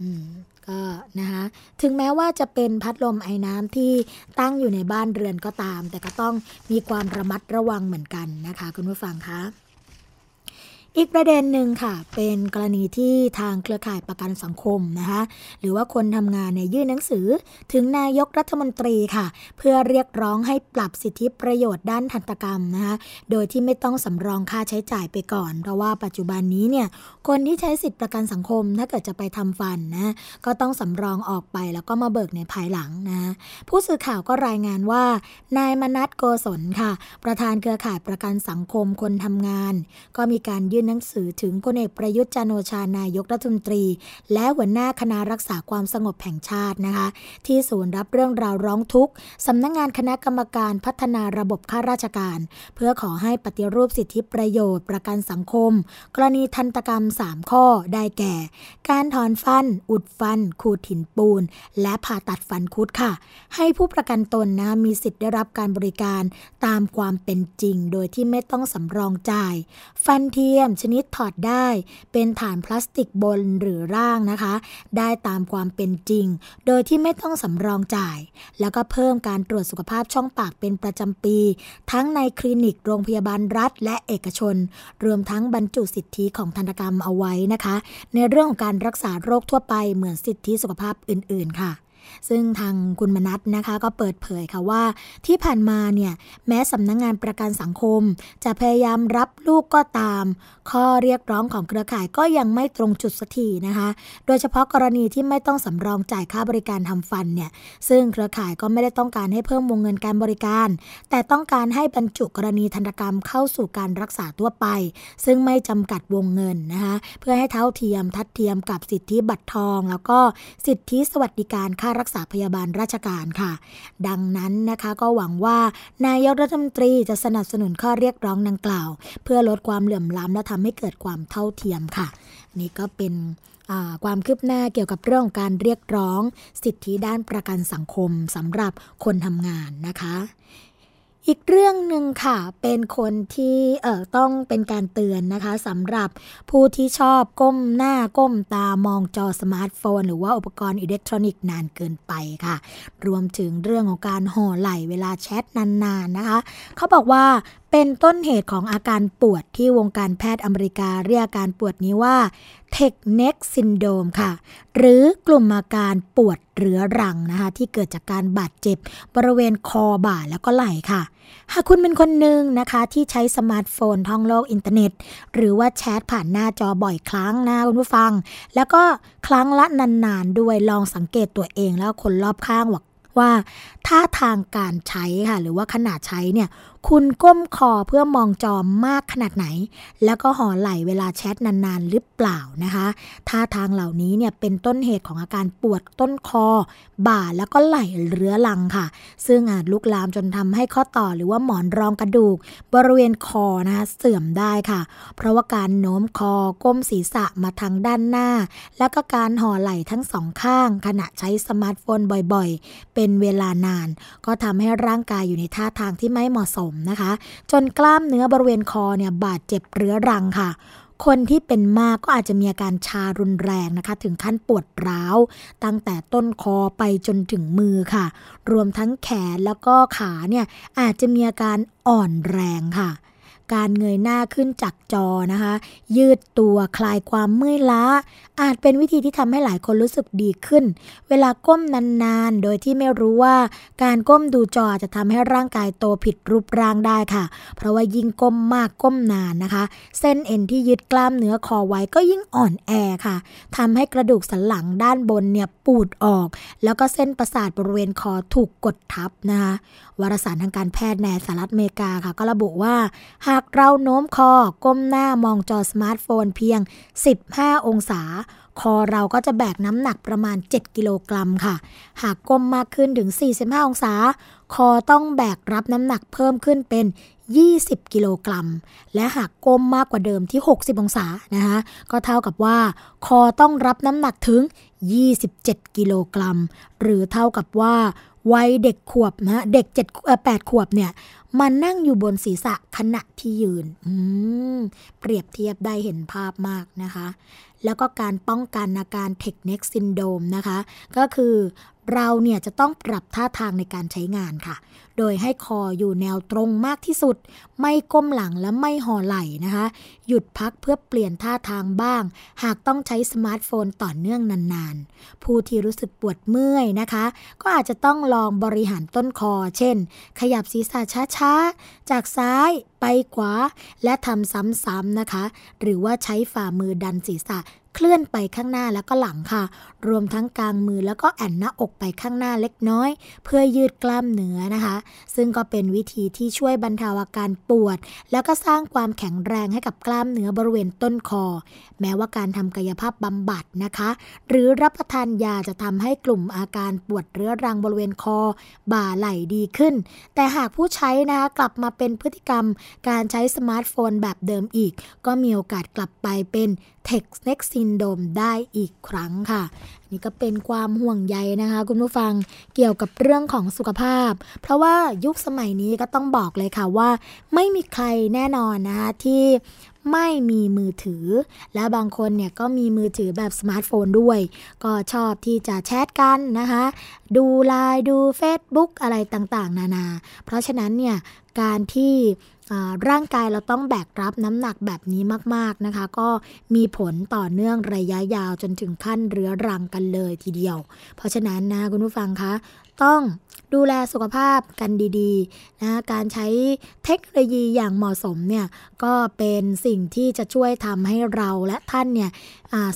อืมก็นะคะถึงแม้ว่าจะเป็นพัดลมไอ้น้ำที่ตั้งอยู่ในบ้านเรือนก็ตาม แต่ก็ต้องมีความระมัดระวังเหมือนกันนะคะ คุณผู้ฟังคะ อีกประเด็นหนึ่งค่ะ เป็นกรณีที่ทางเครือข่ายประกันสังคมนะคะหรือว่าคนทำงานเนี่ยยื่นหนังสือถึงนายกรัฐมนตรีค่ะ เพื่อเรียกร้องให้ปรับสิทธิประโยชน์ด้านทันตกรรมนะคะโดยที่ไม่ต้องสำรองค่าใช้จ่ายไปก่อน เพราะว่าปัจจุบันนี้เนี่ยคนที่ใช้สิทธิประกันสังคมถ้าเกิดจะไปทำฟันนะก็ต้องสำรองออกไปแล้วก็มาเบิกในภายหลังนะผู้สื่อข่าวก็รายงานว่า นายมนัทโกศลค่ะ ประธานเครือข่ายประกันสังคมคนทำงาน ก็มีการยื่นหนังสือถึงพลเอกประยุทธ์จันโอชานายกรัฐมนตรี และหัวหน้าคณะรักษาความสงบแห่งชาตินะคะ ที่ศูนย์รับเรื่องราวร้องทุกข์สำนักงงานคณะกรรมการพัฒนาระบบข้าราชการ เพื่อขอให้ปฏิรูปสิทธิประโยชน์ประกันสังคม กรณีทันตกรรม 3 ข้อได้แก่ การถอนฟัน อุดฟัน ขูดหินปูน และผ่าตัดฟันคุดค่ะ ให้ผู้ประกันตนนะมีสิทธิ์ได้รับการบริการตามความเป็นจริง โดยที่ไม่ต้องสำรองจ่าย ฟันเทียมชนิดถอดได้ เป็นฐานพลาสติกบนหรือร่างนะคะ ได้ตามความเป็นจริง โดยที่ไม่ต้องสำรองจ่าย แล้วก็เพิ่มการตรวจสุขภาพช่องปากเป็นประจำปี ทั้งในคลินิกโรงพยาบาลรัฐ และเอกชน รวมทั้งบรรจุสิทธิของทันกรรมเอาไว้นะคะ ในเรื่องของการรักษาโรคทั่วไปเหมือนสิทธิสุขภาพอื่น ๆ ค่ะ ซึ่งทางคุณมนัทนะคะก็เปิดเผยค่ะว่า ที่ผ่านมาเนี่ยแม้สำนักงงานประกันสังคม จะพยายามรับลูกก็ตาม ข้อเรียกร้องของเครือข่ายก็ยังไม่ตรงจุดสักทีนะคะ โดยเฉพาะกรณีที่ไม่ต้องสำรองจ่ายค่าบริการทำฟันเนี่ยซึ่งเครือข่ายก็ไม่ได้ต้องการให้เพิ่มวงเงินการบริการ แต่ต้องการให้บรรจุกรณีทันกรรมเข้าสู่การรักษาทั่วไป ซึ่งไม่จำกัดวงเงินนะคะเพื่อให้เท่าเทียมทัดเทียมกับสิทธิบัตรทอง แล้วก็สิทธิสวัสดิการค่ารัักษาพยาบาลราชการค่ะ ดังนั้นนะคะก็หวังว่านายกรัฐมนตรีจะสนับสนุนข้อเรียกร้องดังกล่าว เพื่อลดความเหลื่อมล้ำและทำให้เกิดความเท่าเทียมค่ะ นี่ก็เป็นความคืบหน้าเกี่ยวกับเรื่องการเรียกร้อง สิทธิด้านประกันสังคมสำหรับคนทำงานนะคะ อีกเรื่องหนึ่งค่ะ เป็นคนที่เอ่อต้องเป็นการเตือนนะคะสำหรับผู้ที่ชอบก้มหน้าก้มตามองจอสมาร์ทโฟน หรือว่าอุปกรณ์อิเล็กทรอนิกส์นานเกินไปค่ะ รวมถึงเรื่องของการห่อไหล่เวลาแชทนานๆ นะคะ เขาบอกว่า เป็นต้นเหตุของอาการปวดที่วงการแพทย์อเมริกาเรียกอาการปวดนี้ว่า Text Neck Syndrome ค่ะ หรือกลุ่มอาการปวดเรื้อรังนะคะ ที่เกิดจากการบาดเจ็บ บริเวณคอบ่าแล้วก็ไหล่ค่ะ หากคุณเป็นคนหนึ่งนะคะ ที่ใช้สมาร์ทโฟนท่องโลกอินเทอร์เน็ต หรือว่าแชทผ่านหน้าจอบ่อยครั้งนะคุณผู้ฟัง แล้วก็ครั้งละนานๆด้วยลองสังเกตตัวเองแล้วคนรอบข้างว่าว่าท่าทางการใช้ค่ะ หรือว่าขณะใช้เนี่ย คุณก้มคอเพื่อมองจอมากขนาดไหน แล้วก็ห่อไหล่เวลาแชทนานๆ หรือเปล่านะคะท่าทางเหล่านี้เนี่ยเป็นต้นเหตุของอาการปวดต้นคอ บ่าแล้วก็ไหล่เรื้อรังค่ะ ซึ่งอาจลุกลามจนทำให้ข้อต่อหรือว่าหมอนรองกระดูก บริเวณคอนะคะเสื่อมได้ค่ะ เพราะว่าการโน้มคอก้มศีรษะมาทางด้านหน้า แล้วก็การห่อไหล่ทั้งสองข้าง ขณะใช้สมาร์ทโฟนบ่อยๆ เป็นเวลานาน ก็ทำให้ร่างกายอยู่ในท่าทางที่ไม่เหมาะสมนะคะ จนกล้ามเนื้อบริเวณคอเนี่ยบาดเจ็บเรื้อรังค่ะ คนที่เป็นมากก็อาจจะมีอาการชารุนแรงนะคะ ถึงขั้นปวดร้าว ตั้งแต่ต้นคอไปจนถึงมือค่ะ รวมทั้งแขนแล้วก็ขาเนี่ยอาจจะมีอาการอ่อนแรงค่ะ การเงยหน้าขึ้นจากจอนะคะ ยืดตัวคลายความเมื่อยล้า อาจเป็นวิธีที่ทำให้หลายคนรู้สึกดีขึ้น เวลาก้มนานๆ โดยที่ไม่รู้ว่าการก้มดูจอจะทำให้ร่างกายโตผิดรูปร่างได้ค่ะ เพราะว่ายิ่งก้มมากก้มนานนะคะ เส้นเอ็นที่ยึดกล้ามเนื้อคอไว้ก็ยิ่งอ่อนแอค่ะทำให้กระดูกสันหลังด้านบนเนี่ยปูดออก แล้วก็เส้นประสาทบริเวณคอถูกกดทับนะคะวารสารทางการแพทย์ในสหรัฐอเมริกาค่ะ ก็ระบุว่า หากเราโน้มคอก้มหน้ามองจอสมาร์ทโฟนเพียง 15 องศา คอเราก็จะแบกน้ำหนักประมาณ 7 กิโลกรัมค่ะ หากก้มมากขึ้นถึง 45 องศา คอต้องแบกรับน้ำหนักเพิ่มขึ้นเป็น20 กิโลกรัม และหากก้มมากกว่าเดิมที่ 60 องศานะคะก็เท่ากับว่า คอต้องรับน้ำหนักถึง 27 กิโลกรัม หรือเท่ากับว่า วัยเด็กขวบนะเด็กเจ็ดแปดขวบเนี่ยมานั่งอยู่บนศีรษะขณะที่ยืนเปรียบเทียบได้เห็นภาพมากนะคะ แล้วก็การป้องกันอาการเทคเน็กซินโดมนะคะ ก็คือ เราเนี่ยจะต้องปรับท่าทางในการใช้งานค่ะ โดยให้คออยู่แนวตรงมากที่สุด ไม่ก้มหลังและไม่ห่อไหล่นะคะ หยุดพักเพื่อเปลี่ยนท่าทางบ้าง หากต้องใช้สมาร์ทโฟนต่อเนื่องนานๆ ผู้ที่รู้สึกปวดเมื่อยนะคะ ก็อาจจะต้องลองบริหารต้นคอ เช่น ขยับศีรษะช้าๆ จากซ้ายไปขวา และทำซ้ำๆนะคะ หรือว่าใช้ฝ่ามือดันศีรษะ เคลื่อนไปข้างหน้าแล้วก็หลังค่ะ รวมทั้งกลางมือแล้วก็แอนหน้าอกไปข้างหน้าเล็กน้อย เพื่อยืดกล้ามเนื้อนะคะ ซึ่งก็เป็นวิธีที่ช่วยบรรเทาอาการปวด แล้วก็สร้างความแข็งแรงให้กับกล้ามเนื้อบริเวณต้นคอ แม้ว่าการทำกายภาพบำบัดนะคะ หรือรับประทานยาจะทำให้กลุ่มอาการปวดเรื้อรังบริเวณคอ บ่าไหล่ดีขึ้น แต่หากผู้ใช้นะคะกลับมาเป็นพฤติกรรมการใช้สมาร์ทโฟนแบบเดิมอีก ก็มีโอกาสกลับไปเป็น Text Neck Syndrome ได้อีกครั้งค่ะ นี่ก็เป็นความห่วงใยนะคะ คุณผู้ฟังเกี่ยวกับเรื่องของสุขภาพ เพราะว่ายุคสมัยนี้ก็ต้องบอกเลยค่ะว่า ไม่มีใครแน่นอนนะคะที่ไม่มีมือถือ และบางคนเนี่ยก็มีมือถือแบบสมาร์ทโฟนด้วย ก็ชอบที่จะแชทกันนะคะ ดูไลน์ดู Facebook อะไรต่างๆ นานา เพราะฉะนั้นเนี่ยการที่ ร่างกายเราต้องแบกรับน้ำหนักแบบนี้มากๆนะคะ ก็มีผลต่อเนื่องระยะยาวจนถึงขั้นเรื้อรังกันเลยทีเดียว เพราะฉะนั้นนะคุณผู้ฟังคะต้องดูแลสุขภาพกันดีๆนะการใช้เทคโนโลยีอย่างเหมาะสมเนี่ยก็เป็นสิ่งที่จะช่วยทำให้เราและท่านเนี่ย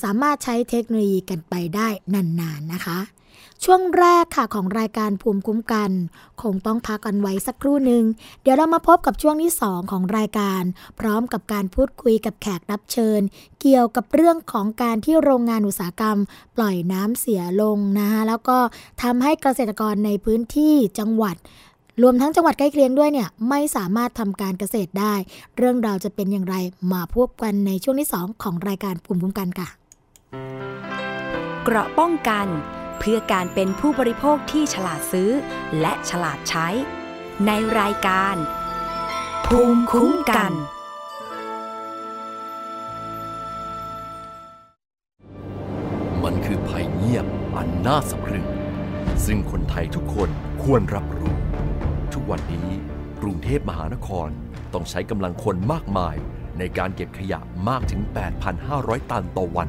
สามารถใช้เทคโนโลยีกันไปได้นานๆนนะคะ ช่วงแรกค่ะของรายการภูมิคุ้มกัน คงต้องพักกันไว้สักครู่หนึ่ง เดี๋ยวเรามาพบกับช่วงที่ 2 ของรายการ พร้อมกับการพูดคุยกับแขกรับเชิญ เกี่ยวกับเรื่องของการที่โรงงานอุตสาหกรรม ปล่อยน้ำเสียลงนะคะแล้วก็ทำให้เกษตรกรในพื้นที่จังหวัดรวมทั้งจังหวัดใกล้เคียงด้วยเนี่ยไม่สามารถทำการเกษตรได้ เรื่องราวจะเป็นอย่างไรมาพบกันในช่วงที่ 2 ของรายการภูมิคุ้มกันค่ะ เกราะป้องกัน เพื่อการเป็นผู้บริโภคที่ฉลาดซื้อ และฉลาดใช้ ในรายการ ภูมิคุ้มกันมันคือภัยเงียบอันน่าสะพรึง ซึ่งคนไทยทุกคนควรรับรู้ ทุกวันนี้กรุงเทพมหานครต้องใช้กำลังคนมากมาย ในการเก็บขยะมากถึง 8,500 ตันต่อวัน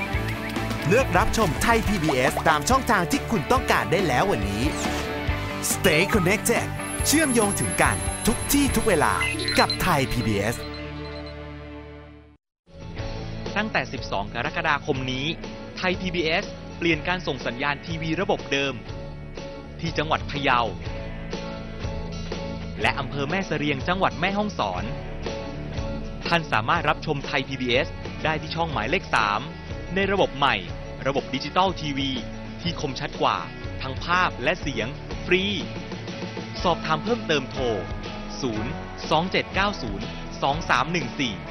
เลือกรับชมไทย PBS ตามช่องทางที่คุณต้องการได้แล้ววันนี้ Stay connected เชื่อมโยงถึงกันทุกที่ทุกเวลากับไทย PBS ตั้งแต่ 12 กรกฎาคมนี้ ไทย PBS เปลี่ยนการส่งสัญญาณทีวีระบบเดิม ที่จังหวัดพะเยา และอำเภอแม่เสรียงจังหวัดแม่ฮ่องสอน ท่านสามารถรับชมไทย PBS ได้ที่ช่องหมายเลข 3 ในระบบใหม่ ระบบดิจิตอลทีวี ที่คมชัดกว่า ทั้งภาพและเสียง ฟรี สอบถามเพิ่มเติมโทร 0 2790 2314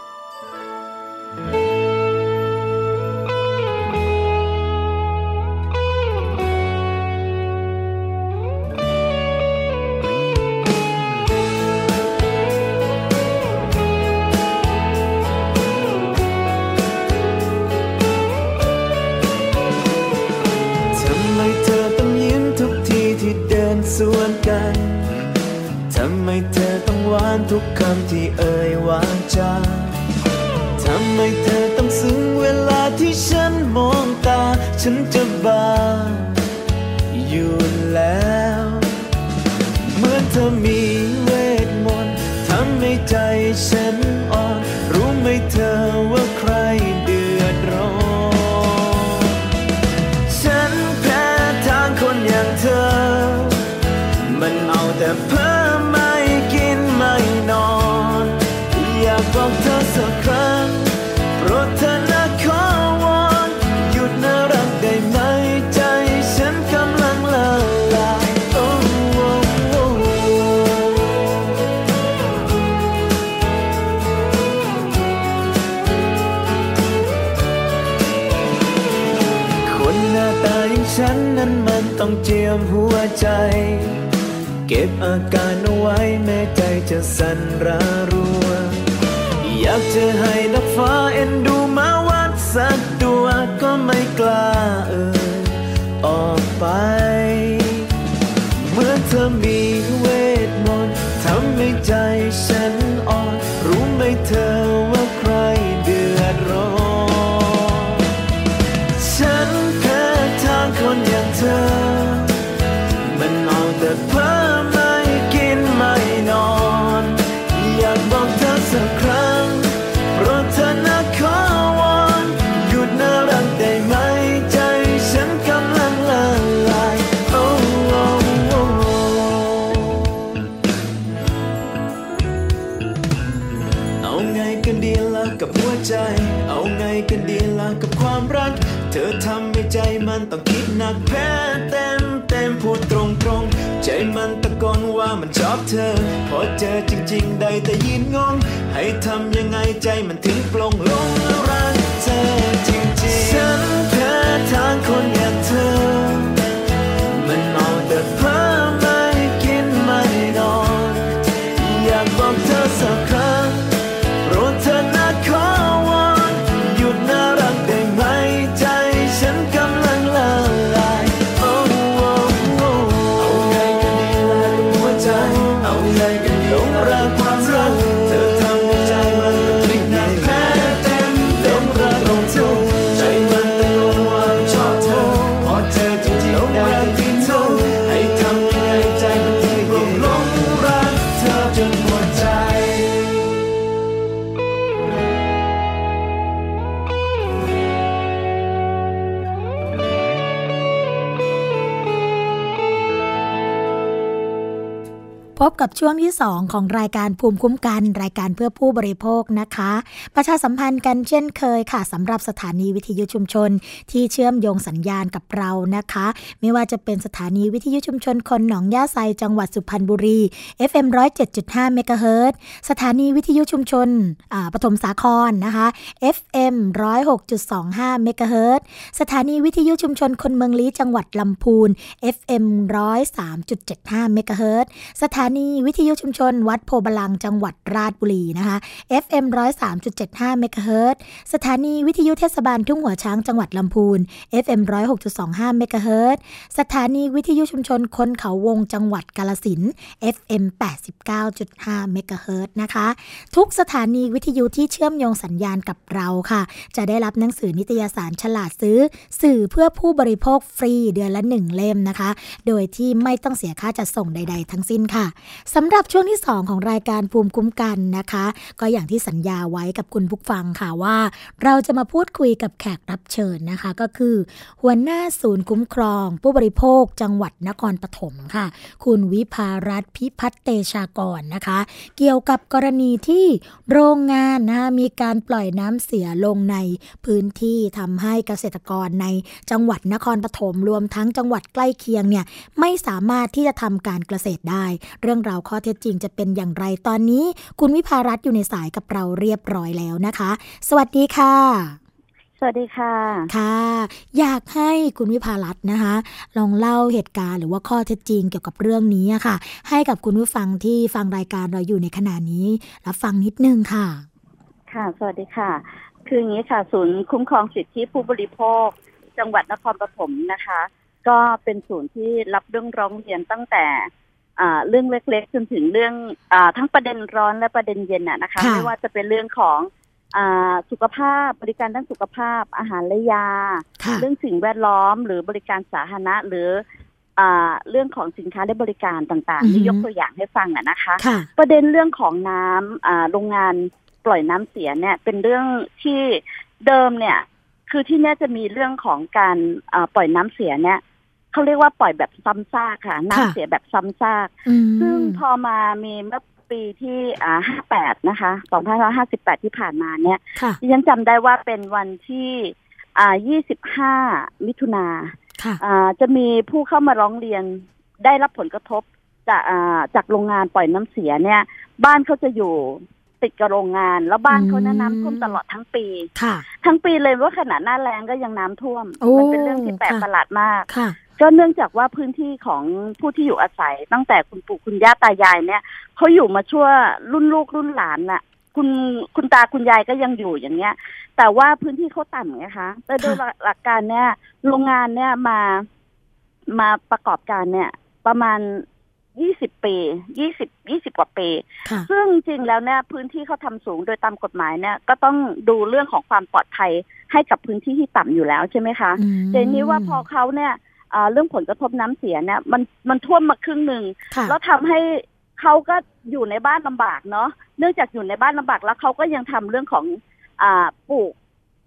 ทุกคำที่เอ่ เก็บอาการเอาไว้แม้ใจจะสั่นระรัว อยากจะให้ มันต้องคิดหนักแพ้เต็มเต็มพูดตรงตรงใจมันตะโกนว่ามันชอบเธอ พอเจอจริง ๆ ได้แต่ยืนงง ให้ทำยังไงใจมันถึงปลงลงรักเธอจริงๆ ฉันแพ้ทางคนอย่างเธอ กับช่วงที่ 2 ของรายการภูมิคุ้มกัน รายการเพื่อผู้บริโภคนะคะ ประชาสัมพันธ์กันเช่นเคยค่ะสำหรับสถานีวิทยุชุมชน ที่เชื่อมโยงสัญญาณกับเรานะคะ ไม่ว่าจะเป็นสถานีวิทยุชุมชนคนหนองย่าไซจังหวัดสุพรรณบุรี FM 107.5เมกะเฮิรตสถานีวิทยุชุมชนปฐมสาครนะคะ FM 106.25เมกะเฮิรตสถานีวิทยุชุมชนคนเมืองลี้จังหวัดลำพูน FM 103.75เมกะเฮิรตสถานีวิทยุชุมชน วัดโพธิ์บัลลังก์จังหวัดราชบุรีนะคะ FM 103.75เมกะเฮิรตสถานีวิทยุเทศบาลทุ่งหัวช้างจังหวัดลำพูน FM 106.25เมกะเฮิรตสถานีวิทยุชุมชนคนเขาวงจังหวัดกาฬสินธุ์ FM 89.5เมกะเฮิรตนะคะ ทุกสถานีวิทยุที่เชื่อมโยงสัญญาณกับเราค่ะ จะได้รับหนังสือนิตยสารฉลาดซื้อ สื่อเพื่อผู้บริโภคฟรีเดือนละหนึ่งเล่มนะคะ โดยที่ไม่ต้องเสียค่าจัดส่งใด ๆ ทั้งสิ้นค่ะสำหรับช่วงที่ 2 ของรายการภูมิคุ้มกันนะคะ ก็อย่างที่สัญญาไว้กับคุณผู้ฟังค่ะว่า เราจะมาพูดคุยกับแขกรับเชิญนะคะ ก็คือ หัวหน้าศูนย์คุ้มครอง ผู้บริโภคจังหวัดนครปฐมค่ะ คุณวิภารัตพิพัฒเตชากรนะคะ เกี่ยวกับกรณีที่โรงงานนะมีการปล่อยน้ำเสียลงในพื้นที่ทำให้เกษตรกรในจังหวัดนครปฐมรวมทั้งจังหวัดใกล้เคียงเนี่ยไม่สามารถที่จะทำการเกษตรได้ เรื่องราวข้อเท็จจริงจะเป็นอย่างไรตอนนี้ คุณวิภารัตอยู่ในสายกับเราเรียบร้อยแล้วนะคะ สวัสดีค่ะ สวัสดีค่ะ ค่ะ อยากให้คุณวิภารัตน์นะคะ ลองเล่าเหตุการณ์หรือว่าข้อเท็จจริงเกี่ยวกับเรื่องนี้ค่ะ ให้กับคุณผู้ฟังที่ฟังรายการเราอยู่ในขณะนี้รับฟังนิดนึงค่ะ ค่ะ สวัสดีค่ะ คืออย่างนี้ค่ะ ศูนย์คุ้มครองสิทธิผู้บริโภค จังหวัดนครปฐมนะคะ ก็เป็นศูนย์ที่รับเรื่องร้องเรียนตั้งแต่ เรื่องเล็กๆจนถึงเรื่องอทั้งประเด็นร้อนและประเด็นเย็นนะคะ ไม่ว่าจะเป็นเรื่องของอสุขภาพบริการด้านสุขภาพอาหารและยา เรื่องสิ่งแวดล้อมหรือบริการสาธารณะหรือเรื่องของสินค้าและบริการต่างๆนี่ยกตัวอย่างให้ฟังอะนะคะ ประเด็นเรื่องของน้ำโรงงานปล่อยน้ำเสียเนี่ย เป็นเรื่องที่เดิมเนี่ย คือที่นี่จะมีเรื่องของการปล่อยน้ำเสียเนี่ย เขาเรียกว่าปล่อยแบบซ้ำซากค่ะ น้ำเสียแบบซ้ำซาก ซึ่งพอมามีเมื่อปีที่อ่าห้าแปดนะคะสองพันห้าสิบแปดที่ผ่านมาเนี่ยดิฉันจำได้ว่าเป็นวันที่อ่ายี่สิบห้ามิถุนาอ่าจะมีผู้เข้ามาร้องเรียนได้รับผลกระทบจากอ่าจากโรงงานปล่อยน้ำเสียเนี่ย บ้านเขาจะอยู่ติดกับโรงงาน แล้วบ้านเขาน้ำท่วมตลอดทั้งปีทั้งปีเลยว่าขนาดหน้าแรงก็ยังน้ำท่วม มันเป็นเรื่องที่แปลกประหลาดมาก ก็เนื่องจากว่าพื้นที่ของผู้ที่อยู่อาศัย ตั้งแต่คุณปู่คุณย่าตายายเนี่ยเขาอยู่มาชั่วรุ่นลูกรุ่นหลานน่ะ คุณคุณตาคุณยายก็ยังอยู่อย่างเงี้ย แต่ว่าพื้นที่เขาต่ำไงคะแต่โดยหลักการเนี่ย โรงงานเนี่ยมามาประกอบการเนี่ย ประมาณยี่สิบปียี่สิบยี่สิบกว่าปี ซึ่งจริงแล้วเนี่ยพื้นที่เขาทำสูงโดยตามกฎหมายเนี่ย ก็ต้องดูเรื่องของความปลอดภัยให้กับพื้นที่ที่ต่ำอยู่แล้วใช่ไหมคะแต่นี้ว่าพอเขาเนี่ย เรื่องผลกระทบน้ำเสียเนี่ยมันมันท่วมมาครึ่งหนึ่งแล้วทำให้เขาก็อยู่ในบ้านลำบากเนาะเนื่องจากอยู่ในบ้านลำบากแล้วเขาก็ยังทำเรื่องของอ่าปลูก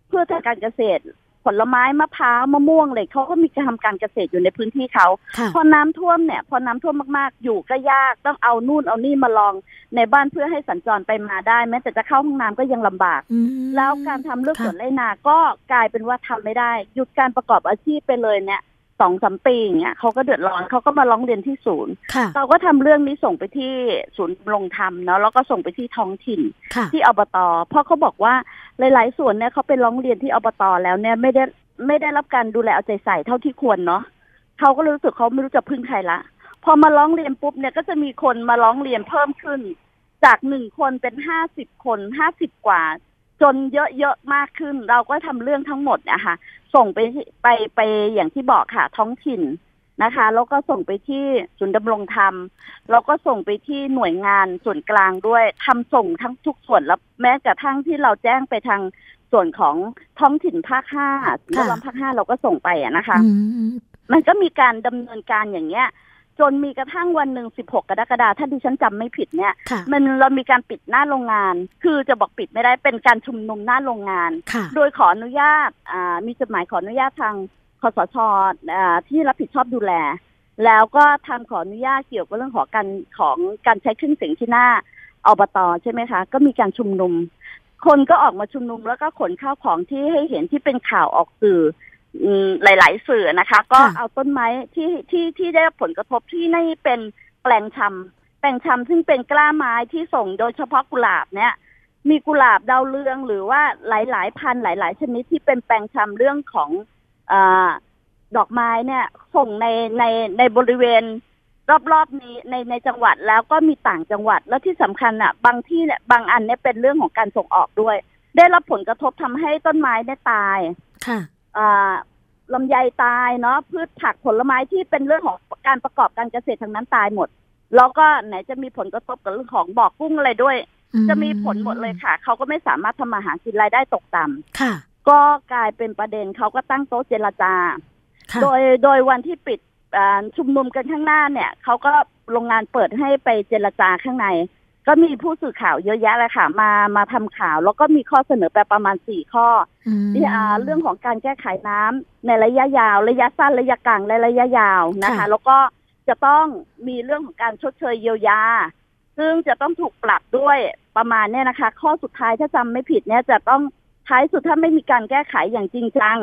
เพื่อทางการเกษตร ผลไม้มะพร้าวมะม่วงเลยเขาก็มีการทำการเกษตรอยู่ในพื้นที่เขาพอน้ำท่วมเนี่ย พอน้ำท่วมมากๆ อยู่ก็ยากต้องเอานู่นเอานี่มาลองในบ้านเพื่อให้สัญจรไปมาได้ แม้แต่จะเข้าห้องน้ำก็ยังลำบาก แล้วการทำเรื่องสวนไรนาก็กลายเป็นว่าทำไม่ได้ หยุดการประกอบอาชีพไปเลยเนี่ย สองสามปีอย่างเงี้ยเขาก็เดือดร้อนเขาก็มาร้องเรียนที่ศูนย์ เราก็ทำเรื่องนี้ส่งไปที่ศูนย์ลงธรรมเนาะแล้วก็ส่งไปที่ท้องถิ่นที่อบตเพราะเขาบอกว่าหลาย ๆ ส่วนเนี่ยเขาไปร้องเรียนที่อบตแล้วเนี่ยไม่ได้ไม่ได้รับการดูแลเอาใจใส่เท่าที่ควรเนาะเขาก็รู้สึกเขาไม่รู้จะพึ่งใครละพอมาร้องเรียนปุ๊บเนี่ยก็จะมีคนมาร้องเรียนเพิ่มขึ้น จากหนึ่งคนเป็นห้าสิบคนห้าสิบกว่า จนเยอะๆมากขึ้น เราก็ทำเรื่องทั้งหมดนะคะส่งไปไปไปอย่างที่บอกค่ะ ท้องถิ่นนะคะ แล้วก็ส่งไปที่ศูนย์ดำรงธรรมแล้วก็ส่งไปที่หน่วยงานส่วนกลางด้วยทำส่งทั้งทุกส่วนแล้วแม้กระทั่งที่เราแจ้งไปทางส่วนของท้องถิ่นภาคห้าแลวภาคห้าเราก็ส่งไปอะนะคะ มันก็มีการดำเนินการอย่างเงี้ย จนมีกระทั่งวันหนึ่งสิบหกกรกฎาคมถ้าดิฉันจำไม่ผิดเนี่ย มันเรามีการปิดหน้าโรงงาน คือจะบอกปิดไม่ได้เป็นการชุมนุมหน้าโรงงาน โดยขออนุญาตมีจดหมายขออนุญาตทางคสชที่รับผิดชอบดูแล แล้วก็ทำขออนุญาตเกี่ยวกับเรื่องของการของการใช้เครื่องเสียงที่หน้าอบตใช่ไหมคะ ก็มีการชุมนุม คนก็ออกมาชุมนุมแล้วก็ขนข้าวของที่ให้เห็นที่เป็นข่าวออกสื่อ หลาย ๆ สื่อนะคะ ก็เอาต้นไม้ที่ที่ที่ได้ผลกระทบที่ในเป็นแปลงชำแปลงชำซึ่งเป็นกล้าไม้ที่ส่งโดยเฉพาะกุหลาบเนี่ย มีกุหลาบดาวเรืองหรือว่าหลาย ๆ พันหลาย ๆ ชนิดที่เป็นแปลงชำเรื่องของอดอกไม้เนี่ยส่งในในในบริเวณรอบๆนี้ในในจังหวัดแล้วก็มีต่างจังหวัดแล้วที่สำคัญอะ บางที่เนี่ยบางอันเนี่ยเป็นเรื่องของการส่งออกด้วย ได้รับผลกระทบทำให้ต้นไม้เนี่ยตายค่ะอ่า ลำไยตายเนาะพืชผักผลไม้ที่เป็นเรื่องของการประกอบการเกษตรทางนั้นตายหมด แล้วก็ไหนจะมีผลกระทบกับเรื่องของบ่อกุ้งอะไรด้วย จะมีผลหมดเลยค่ะ เขาก็ไม่สามารถทำมาหากินรายได้ตกต่ำค่ะก็กลายเป็นประเด็นเขาก็ตั้งโต๊ะเจรจา โดยโดยวันที่ปิดชุมนุมกันข้างหน้าเนี่ยเขาก็โรงงานเปิดให้ไปเจรจาข้างใน ก็มีผู้สื่อข่าวเยอะแยะเลยค่ะ มามาทำข่าวแล้วก็มีข้อเสนอไปประมาณสี่ข้อที่เรื่องของการแก้ไขน้ำในระยะยาว ระยะสั้นระยะกลางและระยะยาวนะคะ แล้วก็จะต้องมีเรื่องของการชดเชยเยียวยา ซึ่งจะต้องถูกปรับด้วยประมาณเนี่ยนะคะ ข้อสุดท้ายถ้าจำไม่ผิดเนี่ยจะต้องท้ายสุดถ้าไม่มีการแก้ไขอย่างจริงจัง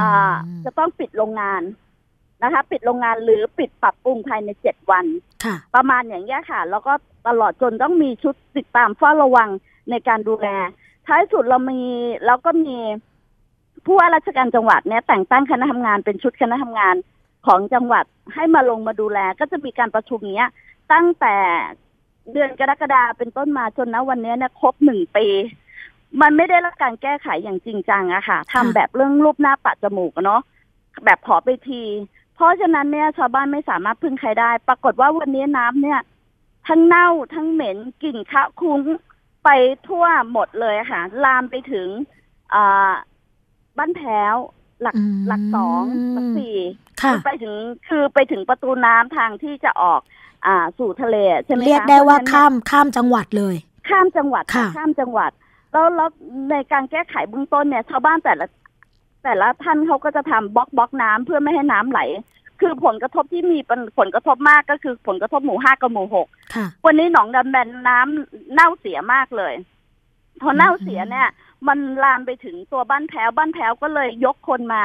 อ่าจะต้องปิดโรงงาน นะคะ ปิดโรงงานหรือปิดปรับปรุงภายในเจ็ดวัน ประมาณอย่างนี้ค่ะ แล้วก็ตลอดจนต้องมีชุดติดตามเฝ้าระวังในการดูแล ท้ายสุดเรามีแล้วก็มีผู้ว่าราชการจังหวัดเนี่ยแต่งตั้งคณะทำงานเป็นชุดคณะทำงานของจังหวัดให้มาลงมาดูแล ก็จะมีการประชุมเนี้ย ตั้งแต่เดือนกรกฎาเป็นต้นมาจนณวันนี้เนี่ยครบหนึ่งปี มันไม่ได้รับการแก้ไขอย่างจริงจังอะค่ะทำแบบเรื่องรูปหน้าปะจมูกเนาะแบบขอไปที เพราะฉะนั้นเนี่ยชาวบ้านไม่สามารถพึ่งใครได้ ปรากฏว่าวันนี้น้ำเนี่ย ทั้งเน่าทั้งเหม็นกลิ่นคะคุ้งไปทั่วหมดเลยค่ะ ลามไปถึงอ่าบ้านแพ้ว หลักหลักสองหลักสี่ไปถึงคือไปถึงประตูน้ำทางที่จะออก อ่า สู่ทะเลใช่ไหมคะเรียกได้ว่าข้ามข้ามจังหวัดเลย ข้ามจังหวัดข้ามจังหวัดแล้วแล้วในการแก้ไขเบื้องต้นเนี่ยชาวบ้านแต่ละ แต่ละท่านเขาก็จะทำบล็อกบล็อกน้ำเพื่อไม่ให้น้ำไหล คือผลกระทบที่มีผลกระทบมากก็คือผลกระทบหมู่ห้ากับหมู่หกวันนี้หนองดำแบนน้ำเน่าเสียมากเลยพอเน่าเสียเนี่ย มันลามไปถึงตัวบ้านแพ้วบ้านแพ้วก็เลยยกคนมา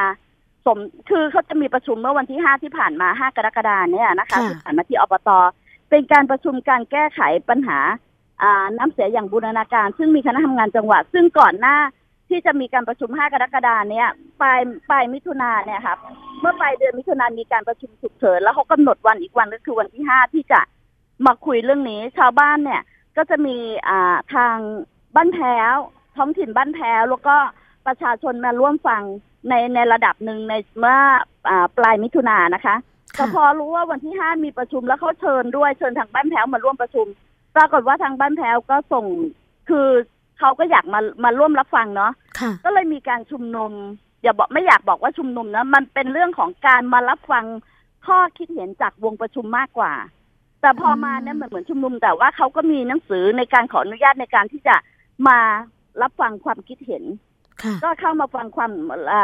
สมคือเขาจะมีประชุมเมื่อวันที่ห้าที่ผ่านมาห้ากรกฎาเนี่ยนะคะที่ผ่านมาที่อบตเป็นการประชุมการแก้ไขปัญหาอ่าน้ำเสียอย่างบูรณาการ ซึ่งมีคณะทำงานจังหวัดซึ่งก่อนหน้า ที่จะมีการประชุม 5 กรกฎาเนี่ยปลายปลายมิถุนาเนี่ยครับเมื่อปลายเดือนมิถุนามีการประชุมฉุกเฉินแล้วเขากำหนดวันอีกวันก็คือวันที่ 5 ที่จะมาคุยเรื่องนี้ชาวบ้านเนี่ย ก็จะมีอ่าทางบ้านแพ้ว ท้องถิ่นบ้านแพ้ว แล้วก็ประชาชนมาร่วมฟังในในระดับหนึ่งในเมื่ออปลายมิถุนานะคะแต่พอรู้ว่าวันที่ห้ามีประชุมแล้วเขาเชิญด้วยเชิญทางบ้านแพ้วมาร่วมประชุม ปรากฏว่าทางบ้านแพ้วก็ส่งคือ เขาก็อยากมามาร่วมรับฟังเนาะก็เลยมีการชุมนุมอย่าบอกไม่อยากบอกว่าชุมนุมนะมันเป็นเรื่องของการมารับฟังข้อคิดเห็นจากวงประชุมมากกว่า แต่พอมาเนี่ยเหมือนเหมือนชุมนุมแต่ว่าเขาก็มีหนังสือในการขออนุญาตในการที่จะมารับฟังความคิดเห็นก็เข้ามาฟังความ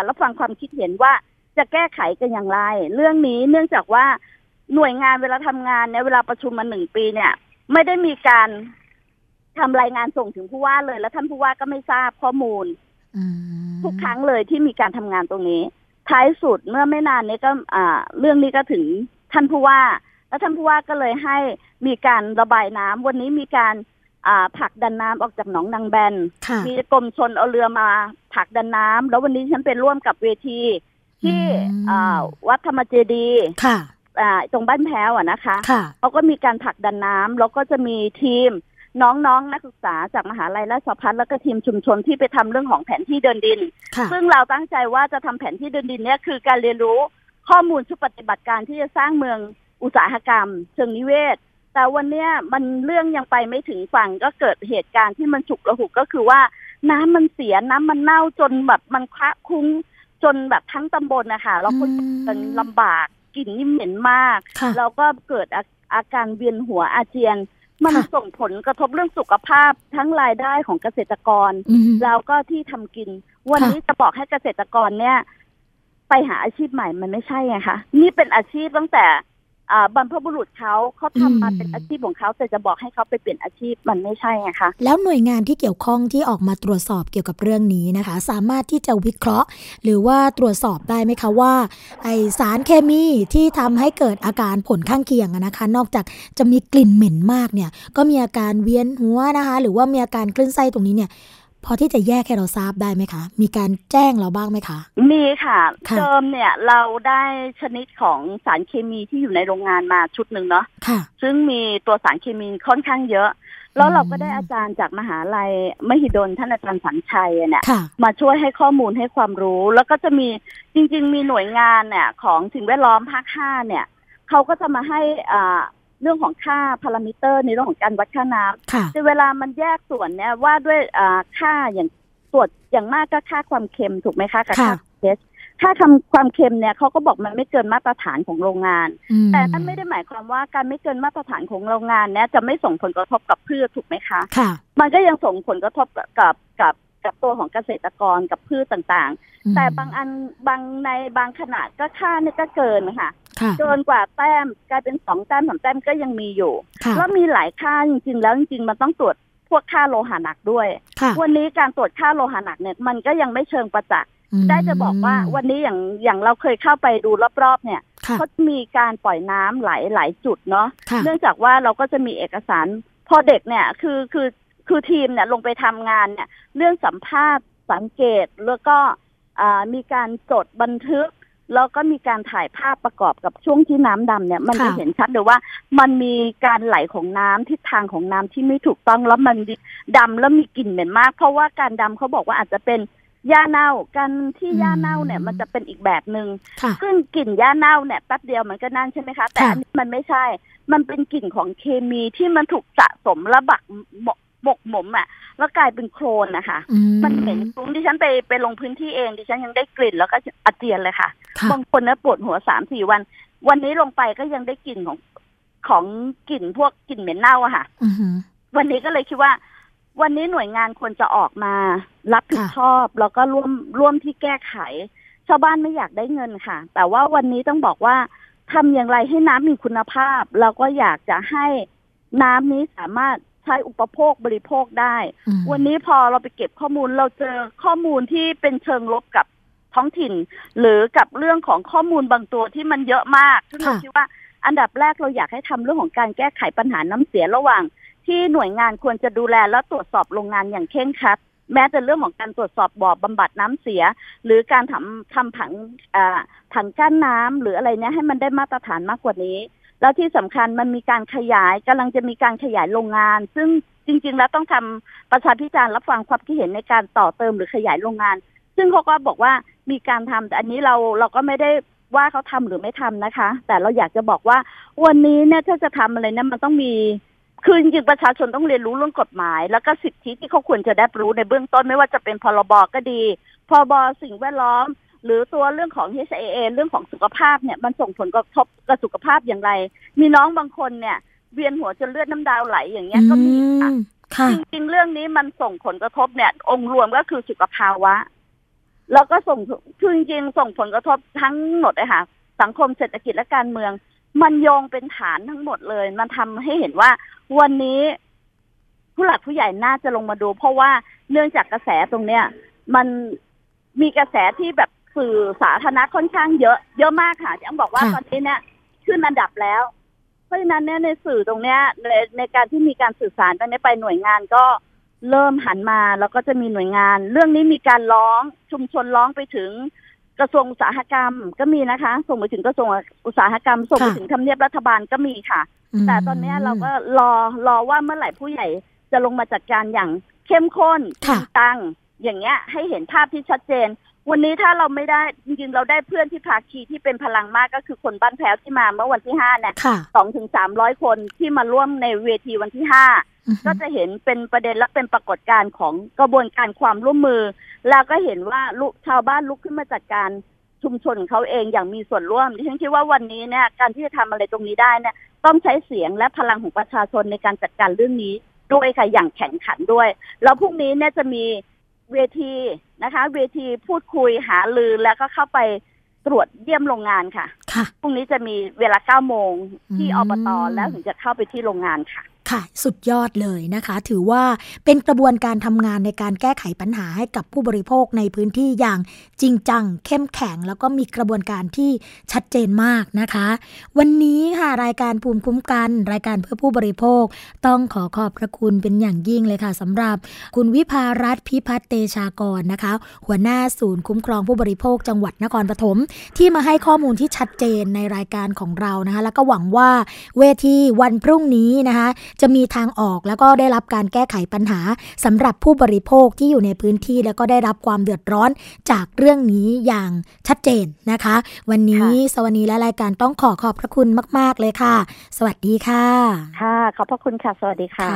รับฟังความคิดเห็นว่าจะแก้ไขกันอย่างไร เรื่องนี้เนื่องจากว่าหน่วยงานเวลาทำงานเนี่ยเวลาประชุมมาหนึ่งปีเนี่ย ไม่ได้มีการ ทำรายงานส่งถึงผู้ว่าเลย แล้วท่านผู้ว่าก็ไม่ทราบข้อมูลทุกครั้งเลยที่มีการทำงานตรงนี้ ท้ายสุดเมื่อไม่นานนี้ก็อ่าเรื่องนี้ก็ถึงท่านผู้ว่า แล้วท่านผู้ว่าก็เลยให้มีการระบายน้ำวันนี้มีการอ่าผลักดันน้ำออกจากหนองนางแบน มีกรมชนเอาเรือมาผลักดันน้ำแล้ววันนี้ฉันเป็นร่วมกับเวที ที่อ่าวัดธรรมเจดีค่ะตรงบ้านแพ้วอะนะคะเขาก็มีการผลักดันน้ำแล้วก็จะมีทีม น้องๆนนักศึกษาจากมหาลัยราชภัฏแล้วก็ทีมชุมชนที่ไปทำเรื่องของแผนที่เดินดิน ซึ่งเราตั้งใจว่าจะทำแผนที่เดินดินเนี่ยคือการเรียนรู้ข้อมูลชุดปฏิบัติการที่จะสร้างเมืองอุตสาหกรรม เชิงนิเวศ แต่วันเนี้ยมันเรื่องยังไปไม่ถึงฝั่งก็เกิดเหตุการณ์ที่มันฉุกระหุกก็คือว่าน้ำมันเสียน้ำมันเน่าจนแบบมันคะคุ้งจนแบบทั้งตำบลนะคะเราคนเป็นลำบากกลิ่นนี่เหม็นมาก แล้วก็เกิดอาการเวียนหัวอาเจียน มันส่งผลกระทบเรื่องสุขภาพทั้งรายได้ของเกษตรกร แล้วก็ที่ทำกิน วันนี้จะบอกให้เกษตรกรเนี่ย ไปหาอาชีพใหม่มันไม่ใช่ไงคะนี่เป็นอาชีพตั้งแต่อ่า บรรพบุรุษเขาเขาทำมาเป็นอาชีพของเขาแต่จะบอกให้เขาไปเปลี่ยนอาชีพมันไม่ใช่ไงคะแล้วหน่วยงานที่เกี่ยวข้องที่ออกมาตรวจสอบเกี่ยวกับเรื่องนี้นะคะ สามารถที่จะวิเคราะห์ หรือว่าตรวจสอบได้ไหมคะว่าไอสารเคมีที่ทำให้เกิดอาการผลข้างเคียงอะนะคะ นอกจากจะมีกลิ่นเหม็นมากเนี่ย ก็มีอาการเวียนหัวนะคะ หรือว่ามีอาการคลื่นไส้ตรงนี้เนี่ย พอที่จะแยกให้เราทราบได้ไหมคะ มีการแจ้งเราบ้างไหมคะ มีค่ะค่ะเดิมเนี่ยเราได้ชนิดของสารเคมีที่อยู่ในโรงงานมาชุดหนึ่งเนาะค่ะซึ่งมีตัวสารเคมีค่อนข้างเยอะแล้วเราก็ได้อาจารย์จากมหาลัยมหิดลท่านอาจารย์สันชัยอะเนี่ยค่ะมาช่วยให้ข้อมูลให้ความรู้ แล้วก็จะมีจริง ๆ มีหน่วยงานเนี่ยของสิ่งแวดล้อมภาคห้าเนี่ยเขาก็จะมาให้อ่า เรื่องของค่าพารามิเตอร์ในเรื่องของการวัดค่าน้ำค่ะในเวลามันแยกส่วนเนี่ยว่าด้วยอ่าค่าอย่างตรวจอย่างมากก็ค่าความเค็มถูกไหมคะกับค่าค่ะ test ค่าทำความเค็มเนี่ยเขาก็บอกมันไม่เกินมาตรฐานของโรงงานอืมแต่นั่นไม่ได้หมายความว่าการไม่เกินมาตรฐานของโรงงานเนี่ยจะไม่ส่งผลกระทบกับพืชถูกไหมคะค่ะมันก็ยังส่งผลกระทบกับกับกับกับตัวของเกษตรกรกับพืชต่างอืมๆแต่บางอันบางในบางขนาดก็ค่าเนี่ยก็เกินค่ะ ค่ะเกินกว่าแต้มกลายเป็นสองแต้มสามแต้มก็ยังมีอยู่ค่ะแล้วมีหลายค่าจริงๆ แล้วจริงๆมันต้องตรวจพวกค่าโลหะหนักด้วยค่ะวันนี้การตรวจค่าโลหะหนักเนี่ยมันก็ยังไม่เชิงประจักษ์อืมได้จะบอกว่าวันนี้อย่างอย่างเราเคยเข้าไปดูรอบๆ เนี่ยค่ะเขามีการปล่อยน้ำหลายหลายจุดเนาะค่ะเนื่องจากว่าเราก็จะมีเอกสารพอเด็กเนี่ยคือคือคือทีมเนี่ยลงไปทำงานเนี่ยเรื่องสัมภาษณ์สังเกตแล้วก็อ่ามีการจดบันทึก แล้วก็มีการถ่ายภาพประกอบกับช่วงที่น้ำดำเนี่ย มันจะค่ะเห็นชัดเลยว่า มันมีการไหลของน้ำทิศทางของน้ำที่ไม่ถูกต้องแล้วมันดำแล้วมีกลิ่นเหม็นมาก เพราะว่าการดำเขาบอกว่าอาจจะเป็นหญ้าเน่าการที่หญ้าเน่าเนี่ย มันจะเป็นอีกแบบหนึ่งค่ะซึ่งกลิ่นหญ้าเน่าเนี่ยแป๊บเดียวมันก็นั่นใช่ไหมคะ แต่ค่ะอันนี้มันไม่ใช่ มันเป็นกลิ่นของเคมีที่มันถูกสะสมระบัก หมกหมกหมมอะ แล้วกลายเป็นโคลนนะคะอืมันเหม็นคลุ้งดิฉันไปไปลงพื้นที่เองดิฉันยังได้กลิ่นแล้วก็อาเจียนเลยค่ะค่ะ บางคนนะปวดหัวสามสี่วัน วันนี้ลงไปก็ยังได้กลิ่นของของกลิ่นพวกกลิ่นเหม็นเน่าอะค่ะอือหือวันนี้ก็เลยคิดว่า วันนี้หน่วยงานควรจะออกมา รับผิดค่ะชอบแล้วก็ร่วมร่วมที่แก้ไข ชาวบ้านไม่อยากได้เงินค่ะ แต่ว่าวันนี้ต้องบอกว่าทำอย่างไรให้น้ำมีคุณภาพ เราก็อยากจะให้น้ำนี้สามารถ ใช้อุปโภคบริโภคได้อืมวันนี้พอเราไปเก็บข้อมูลเราเจอข้อมูลที่เป็นเชิงลบกับท้องถิ่น หรือกับเรื่องของข้อมูลบางตัวที่มันเยอะมากซึ่งเราค่ะคิดว่าอันดับแรกเราอยากให้ทำเรื่องของการแก้ไขปัญหาน้ำเสียระหว่าง ที่หน่วยงานควรจะดูแลและตรวจสอบโรงงานอย่างเคร่งครัดแม้แต่เรื่องของการตรวจสอบบ่อบำบัดน้ำเสีย หรือการทำทำผังอ่าถังกั้นน้ำหรืออะไรเนี้ยให้มันได้มาตรฐานมากกว่านี้ แล้วที่สำคัญมันมีการขยายกำลังจะมีการขยายโรงงาน ซึ่งจริง ๆ แล้วต้องทำประชาพิจารณ์รับฟังความคิดเห็นในการต่อเติมหรือขยายโรงงาน ซึ่งเขาก็บอกว่ามีการทำแต่อันนี้เราเราก็ไม่ได้ว่าเขาทำหรือไม่ทำนะคะ แต่เราอยากจะบอกว่าวันนี้เนี่ยถ้าจะทำอะไรเนี่ยมันต้องมีคือจริงๆประชาชนต้องเรียนรู้เรื่องกฎหมาย แล้วก็สิทธิที่เขาควรจะได้รู้ในเบื้องต้นไม่ว่าจะเป็นพรบก็ดีพรบสิ่งแวดล้อม หรือตัวเรื่องของ HAA เรื่องของสุขภาพเนี่ยมันส่งผลกระทบกับสุขภาพอย่างไร มีน้องบางคนเนี่ยเวียนหัวจนเลือดน้ำดาวไหลอย่างเงี้ยก็มีค่ะอืมค่ะจริงๆเรื่องนี้มันส่งผลกระทบเนี่ย องค์รวมก็คือสุขภาวะ แล้วก็ส่งคือจริงๆส่งผลกระทบทั้งหมดเลยค่ะ สังคมเศรษฐกิจและการเมือง มันโยงเป็นฐานทั้งหมดเลย มันทำให้เห็นว่าวันนี้ผู้หลักผู้ใหญ่น่าจะลงมาดู เพราะว่าเนื่องจากกระแสตรงเนี้ย มันมีกระแสที่แบบ สื่อสาธารณะค่อนข้างเยอะเยอะมากค่ะจะต้องบอกว่าค่ะตอนนี้เนี่ยขึ้นอันดับแล้ว เพราะฉะนั้นเนี่ยในสื่อตรงเนี้ยในในการที่มีการสื่อสารตรงนี้ไปหน่วยงานก็เริ่มหันมาแล้วก็จะมีหน่วยงาน เรื่องนี้มีการร้องชุมชนร้องไปถึงกระทรวงอุตสาหกรรมก็มีนะคะ ส่งไปถึงกระทรวงอุตสาหกรรม ส่งไปค่ะถึงทำเนียบรัฐบาลก็มีค่ะมแต่ตอนเนี้ยเราก็รอรอว่าเมื่อไหร่ผู้ใหญ่จะลงมาจัดการอย่างเข้มข้นจริค่ะงจังอย่างเงี้ยให้เห็นภาพที่ชัดเจน วันนี้ถ้าเราไม่ได้จริงๆเราได้เพื่อนที่ภาคีที่เป็นพลังมากก็คือคนบ้านแพ้วที่มาเมื่อวันที่ห้าเนี่ยค่ะสองถึงสามร้อยคนที่มาร่วมในเวทีวันที่ห้าอือหืก็อจะเห็นเป็นประเด็นและเป็นปรากฏการณ์ของกระบวนการความร่วมมือ แล้วก็เห็นว่าลูกชาวบ้านลุกขึ้นมาจัดการชุมชนของเขาเองอย่างมีส่วนร่วมดิฉันคิดว่าวันนี้เนี่ยการที่จะทำอะไรตรงนี้ได้เนี่ยต้องใช้เสียงและพลังของประชาชนในการจัดการเรื่องนี้ด้วยค่ะอย่างแข็งขันด้วย แล้วพรุ่งนี้เนี่ยจะมีเวที นะคะ เวทีพูดคุยหาลือแล้วก็เข้าไปตรวจเยี่ยมโรงงานค่ะ ค่ะ พรุ่งนี้จะมีเวลาเก้าโมงที่อือม บตแล้วถึงจะเข้าไปที่โรงงานค่ะ ค่ะ สุดยอดเลยนะคะ ถือว่าเป็นกระบวนการทำงานในการแก้ไขปัญหาให้กับผู้บริโภคในพื้นที่อย่างจริงจัง เข้มแข็ง แล้วก็มีกระบวนการที่ชัดเจนมากนะคะ วันนี้ค่ะรายการภูมิคุ้มกัน รายการเพื่อผู้บริโภค ต้องขอขอบพระคุณเป็นอย่างยิ่งเลยค่ะสำหรับ คุณวิภารัตนพิพัฒเตชากรนะคะ หัวหน้าศูนย์คุ้มครองผู้บริโภค จังหวัดนครปฐมที่มาให้ข้อมูลที่ชัดเจนในรายการของเรานะคะ แล้วก็หวังว่าเวทีวันพรุ่งนี้นะคะจะมีทางออกแล้วก็ได้รับการแก้ไขปัญหาสำหรับผู้บริโภคที่อยู่ในพื้นที่ แล้วก็ได้รับความเดือดร้อนจากเรื่องนี้อย่างชัดเจนนะคะ วันนี้สวัสดีและรายการต้องขอขอบพระคุณมาก ๆ เลยค่ะ สวัสดีค่ะ ค่ะ ขอบพระคุณค่ะ สวัสดีค่ะ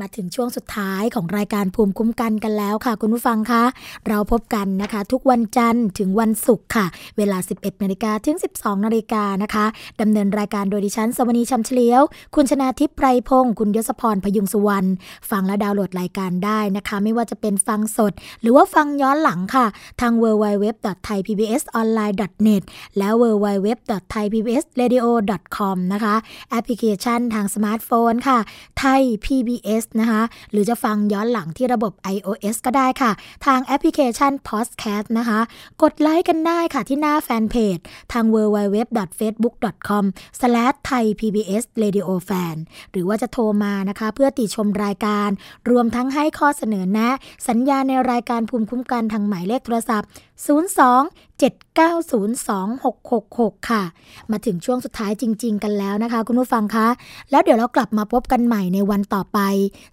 มาถึงช่วงสุดท้ายของรายการภูมิคุ้มกันกันแล้วค่ะ คุณผู้ฟังคะเราพบกันนะคะ ทุกวันจันทร์ถึงวันศุกร์ค่ะ เวลา 11นาฬิกาถึง 12นาฬิกานะคะดำเนินรายการโดยดิฉันสวนีชำเฉลียว คุณชนาทิพย์ไพรพงศ์คุณยศพรพยุงสุวรรณฟังและดาวน์โหลดรายการได้นะคะ ไม่ว่าจะเป็นฟังสด หรือว่าฟังย้อนหลังค่ะ ทาง www.thaipbsonline.net และ www.thaipbsradio.com นะคะแอปพลิเคชันทางสมาร์ทโฟนค่ะไทย PBS นะคะ หรือจะฟังย้อนหลังที่ระบบ iOS ก็ได้ค่ะ ทางแอปพลิเคชัน Podcast นะคะ กดไลค์กันได้ค่ะที่หน้าแฟนเพจทาง www.facebook.com/thaipbsradiofan หรือว่าจะโทรมานะคะ เพื่อติชมรายการ รวมทั้งให้ข้อเสนอแนะ สัญญาในรายการภูมิคุ้มกันทางหมายเลขโทรศัพท์ 02 7902666 ค่ะ มาถึงช่วงสุดท้ายจริง ๆ กันแล้วนะคะ คุณผู้ฟังคะ แล้วเดี๋ยวเรากลับมาพบกันใหม่ในวันต่อไป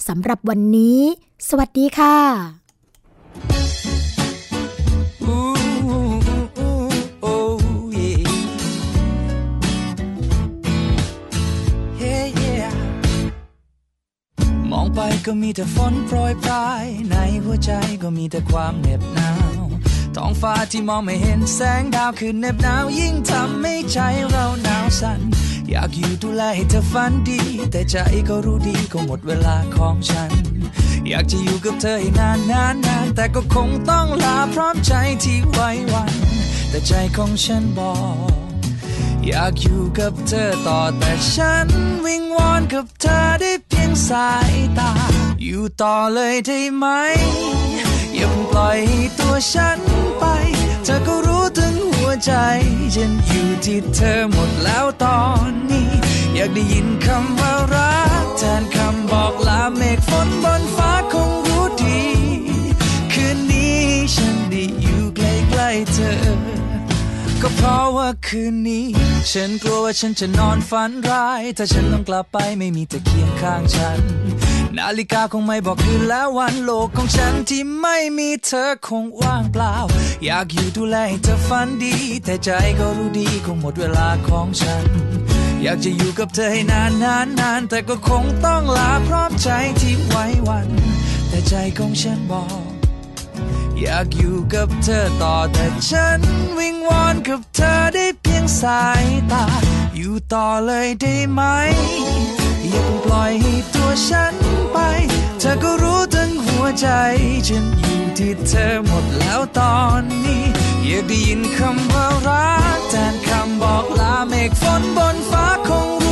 สำหรับวันนี้ สวัสดีค่ะ มองไปก็มีแต่ฝนโปรยปลาย ในหัวใจก็มีแต่ความเหน็บหนาว ท้องฟ้าที่มองไม่เห็นแสงดาวคือเหน็บหนาวยิ่งทำให้ใจเราหนาวสั่นอยากอยู่ดูแลให้เธอฝันดี แต่ใจก็รู้ดีก็หมดเวลาของฉัน อยากจะอยู่กับเธอให้นานนานนานแต่ก็คงต้องลาพร้อมใจที่ไว้วัน แต่ใจของฉันบอก อยากอยู่กับเธอต่อแต่ฉันวิงวอนกับเธอได้เพียงสายตา อยู่ต่อเลยได้ไหม อย่าเพิ่งปล่อยตัวฉันไป เธอก็รู้ถึงหัวใจ ฉันอยู่ที่เธอหมดแล้วตอนนี้ อยากได้ยินคำว่ารักแทนคำบอกลาเมฆฝนบนฟ้าคงรู้ดี คืนนี้ฉันได้อยู่ใกล้ๆเธอก็เพราะว่าคืนนี้ ฉันกลัวว่าฉันจะนอนฝันร้าย ถ้าฉันต้องกลับไปไม่มีเธอเคียงข้างฉัน นาฬิกาคงไม่บอกคืนแล้ววันโลกของฉันที่ไม่มีเธอคงว่างเปล่า อยากอยู่ดูแลให้เธอฝันดี แต่ใจก็รู้ดีคงหมดเวลาของฉัน อยากจะอยู่กับเธอให้นานนานนานแต่ก็คงต้องลาพร้อมใจที่ไว้วัน แต่ใจของฉันบอก อยากอยู่กับเธอต่อแต่ฉันวิงวอนกับเธอได้เพียงสายตา อยู่ต่อเลยได้ไหม ปล่อยให้ตัวฉันไป เธอก็รู้ทั้งหัวใจ ฉันอยู่ที่เธอหมดแล้วตอนนี้ อยากได้ยินคำว่ารักแทนคำบอกลาเมฆฝนบนฟ้าคง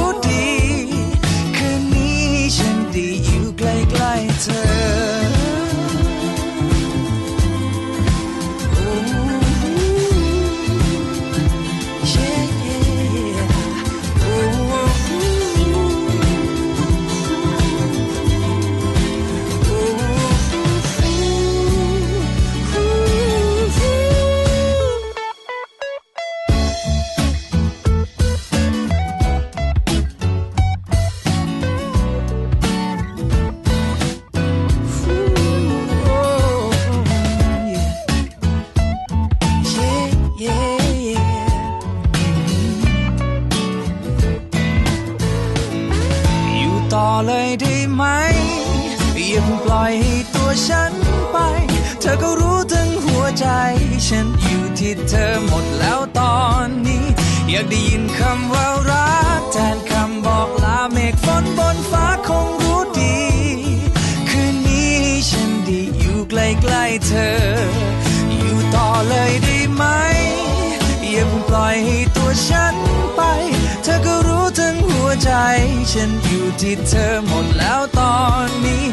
ดปล่อยให้ตัวฉันไป เธอก็รู้ทั้งหัวใจ ฉันอยู่ที่เธอหมดแล้วตอนนี้ อยากได้ยินคำว่ารักแทนคำบอกลาเมฆฝนบนฟ้าคงรู้ดี คืนนี้ฉันดีอยู่ใกล้ๆเธอ อยู่ต่อเลยได้ไหม อย่าเพิ่งปล่อยให้ตัวฉันไป เธอก็รู้ทั้งหัวใจ ฉันอยู่ที่เธอหมดแล้วตอนนี้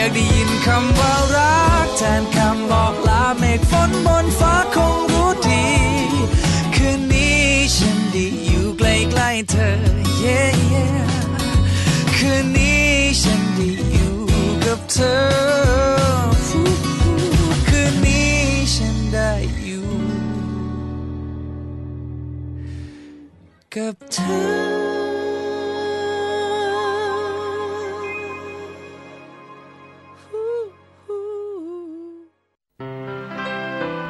อยากได้ยินคำว่ารักแทนคำบอกลาเมฆฝนบนฟ้าคงรู้ดี คืนนี้ฉันได้อยู่ใกล้ๆเธอ yeah, yeah คืนนี้ฉันได้อยู่กับเธอคืนนี้ฉันได้อยู่กับเธอ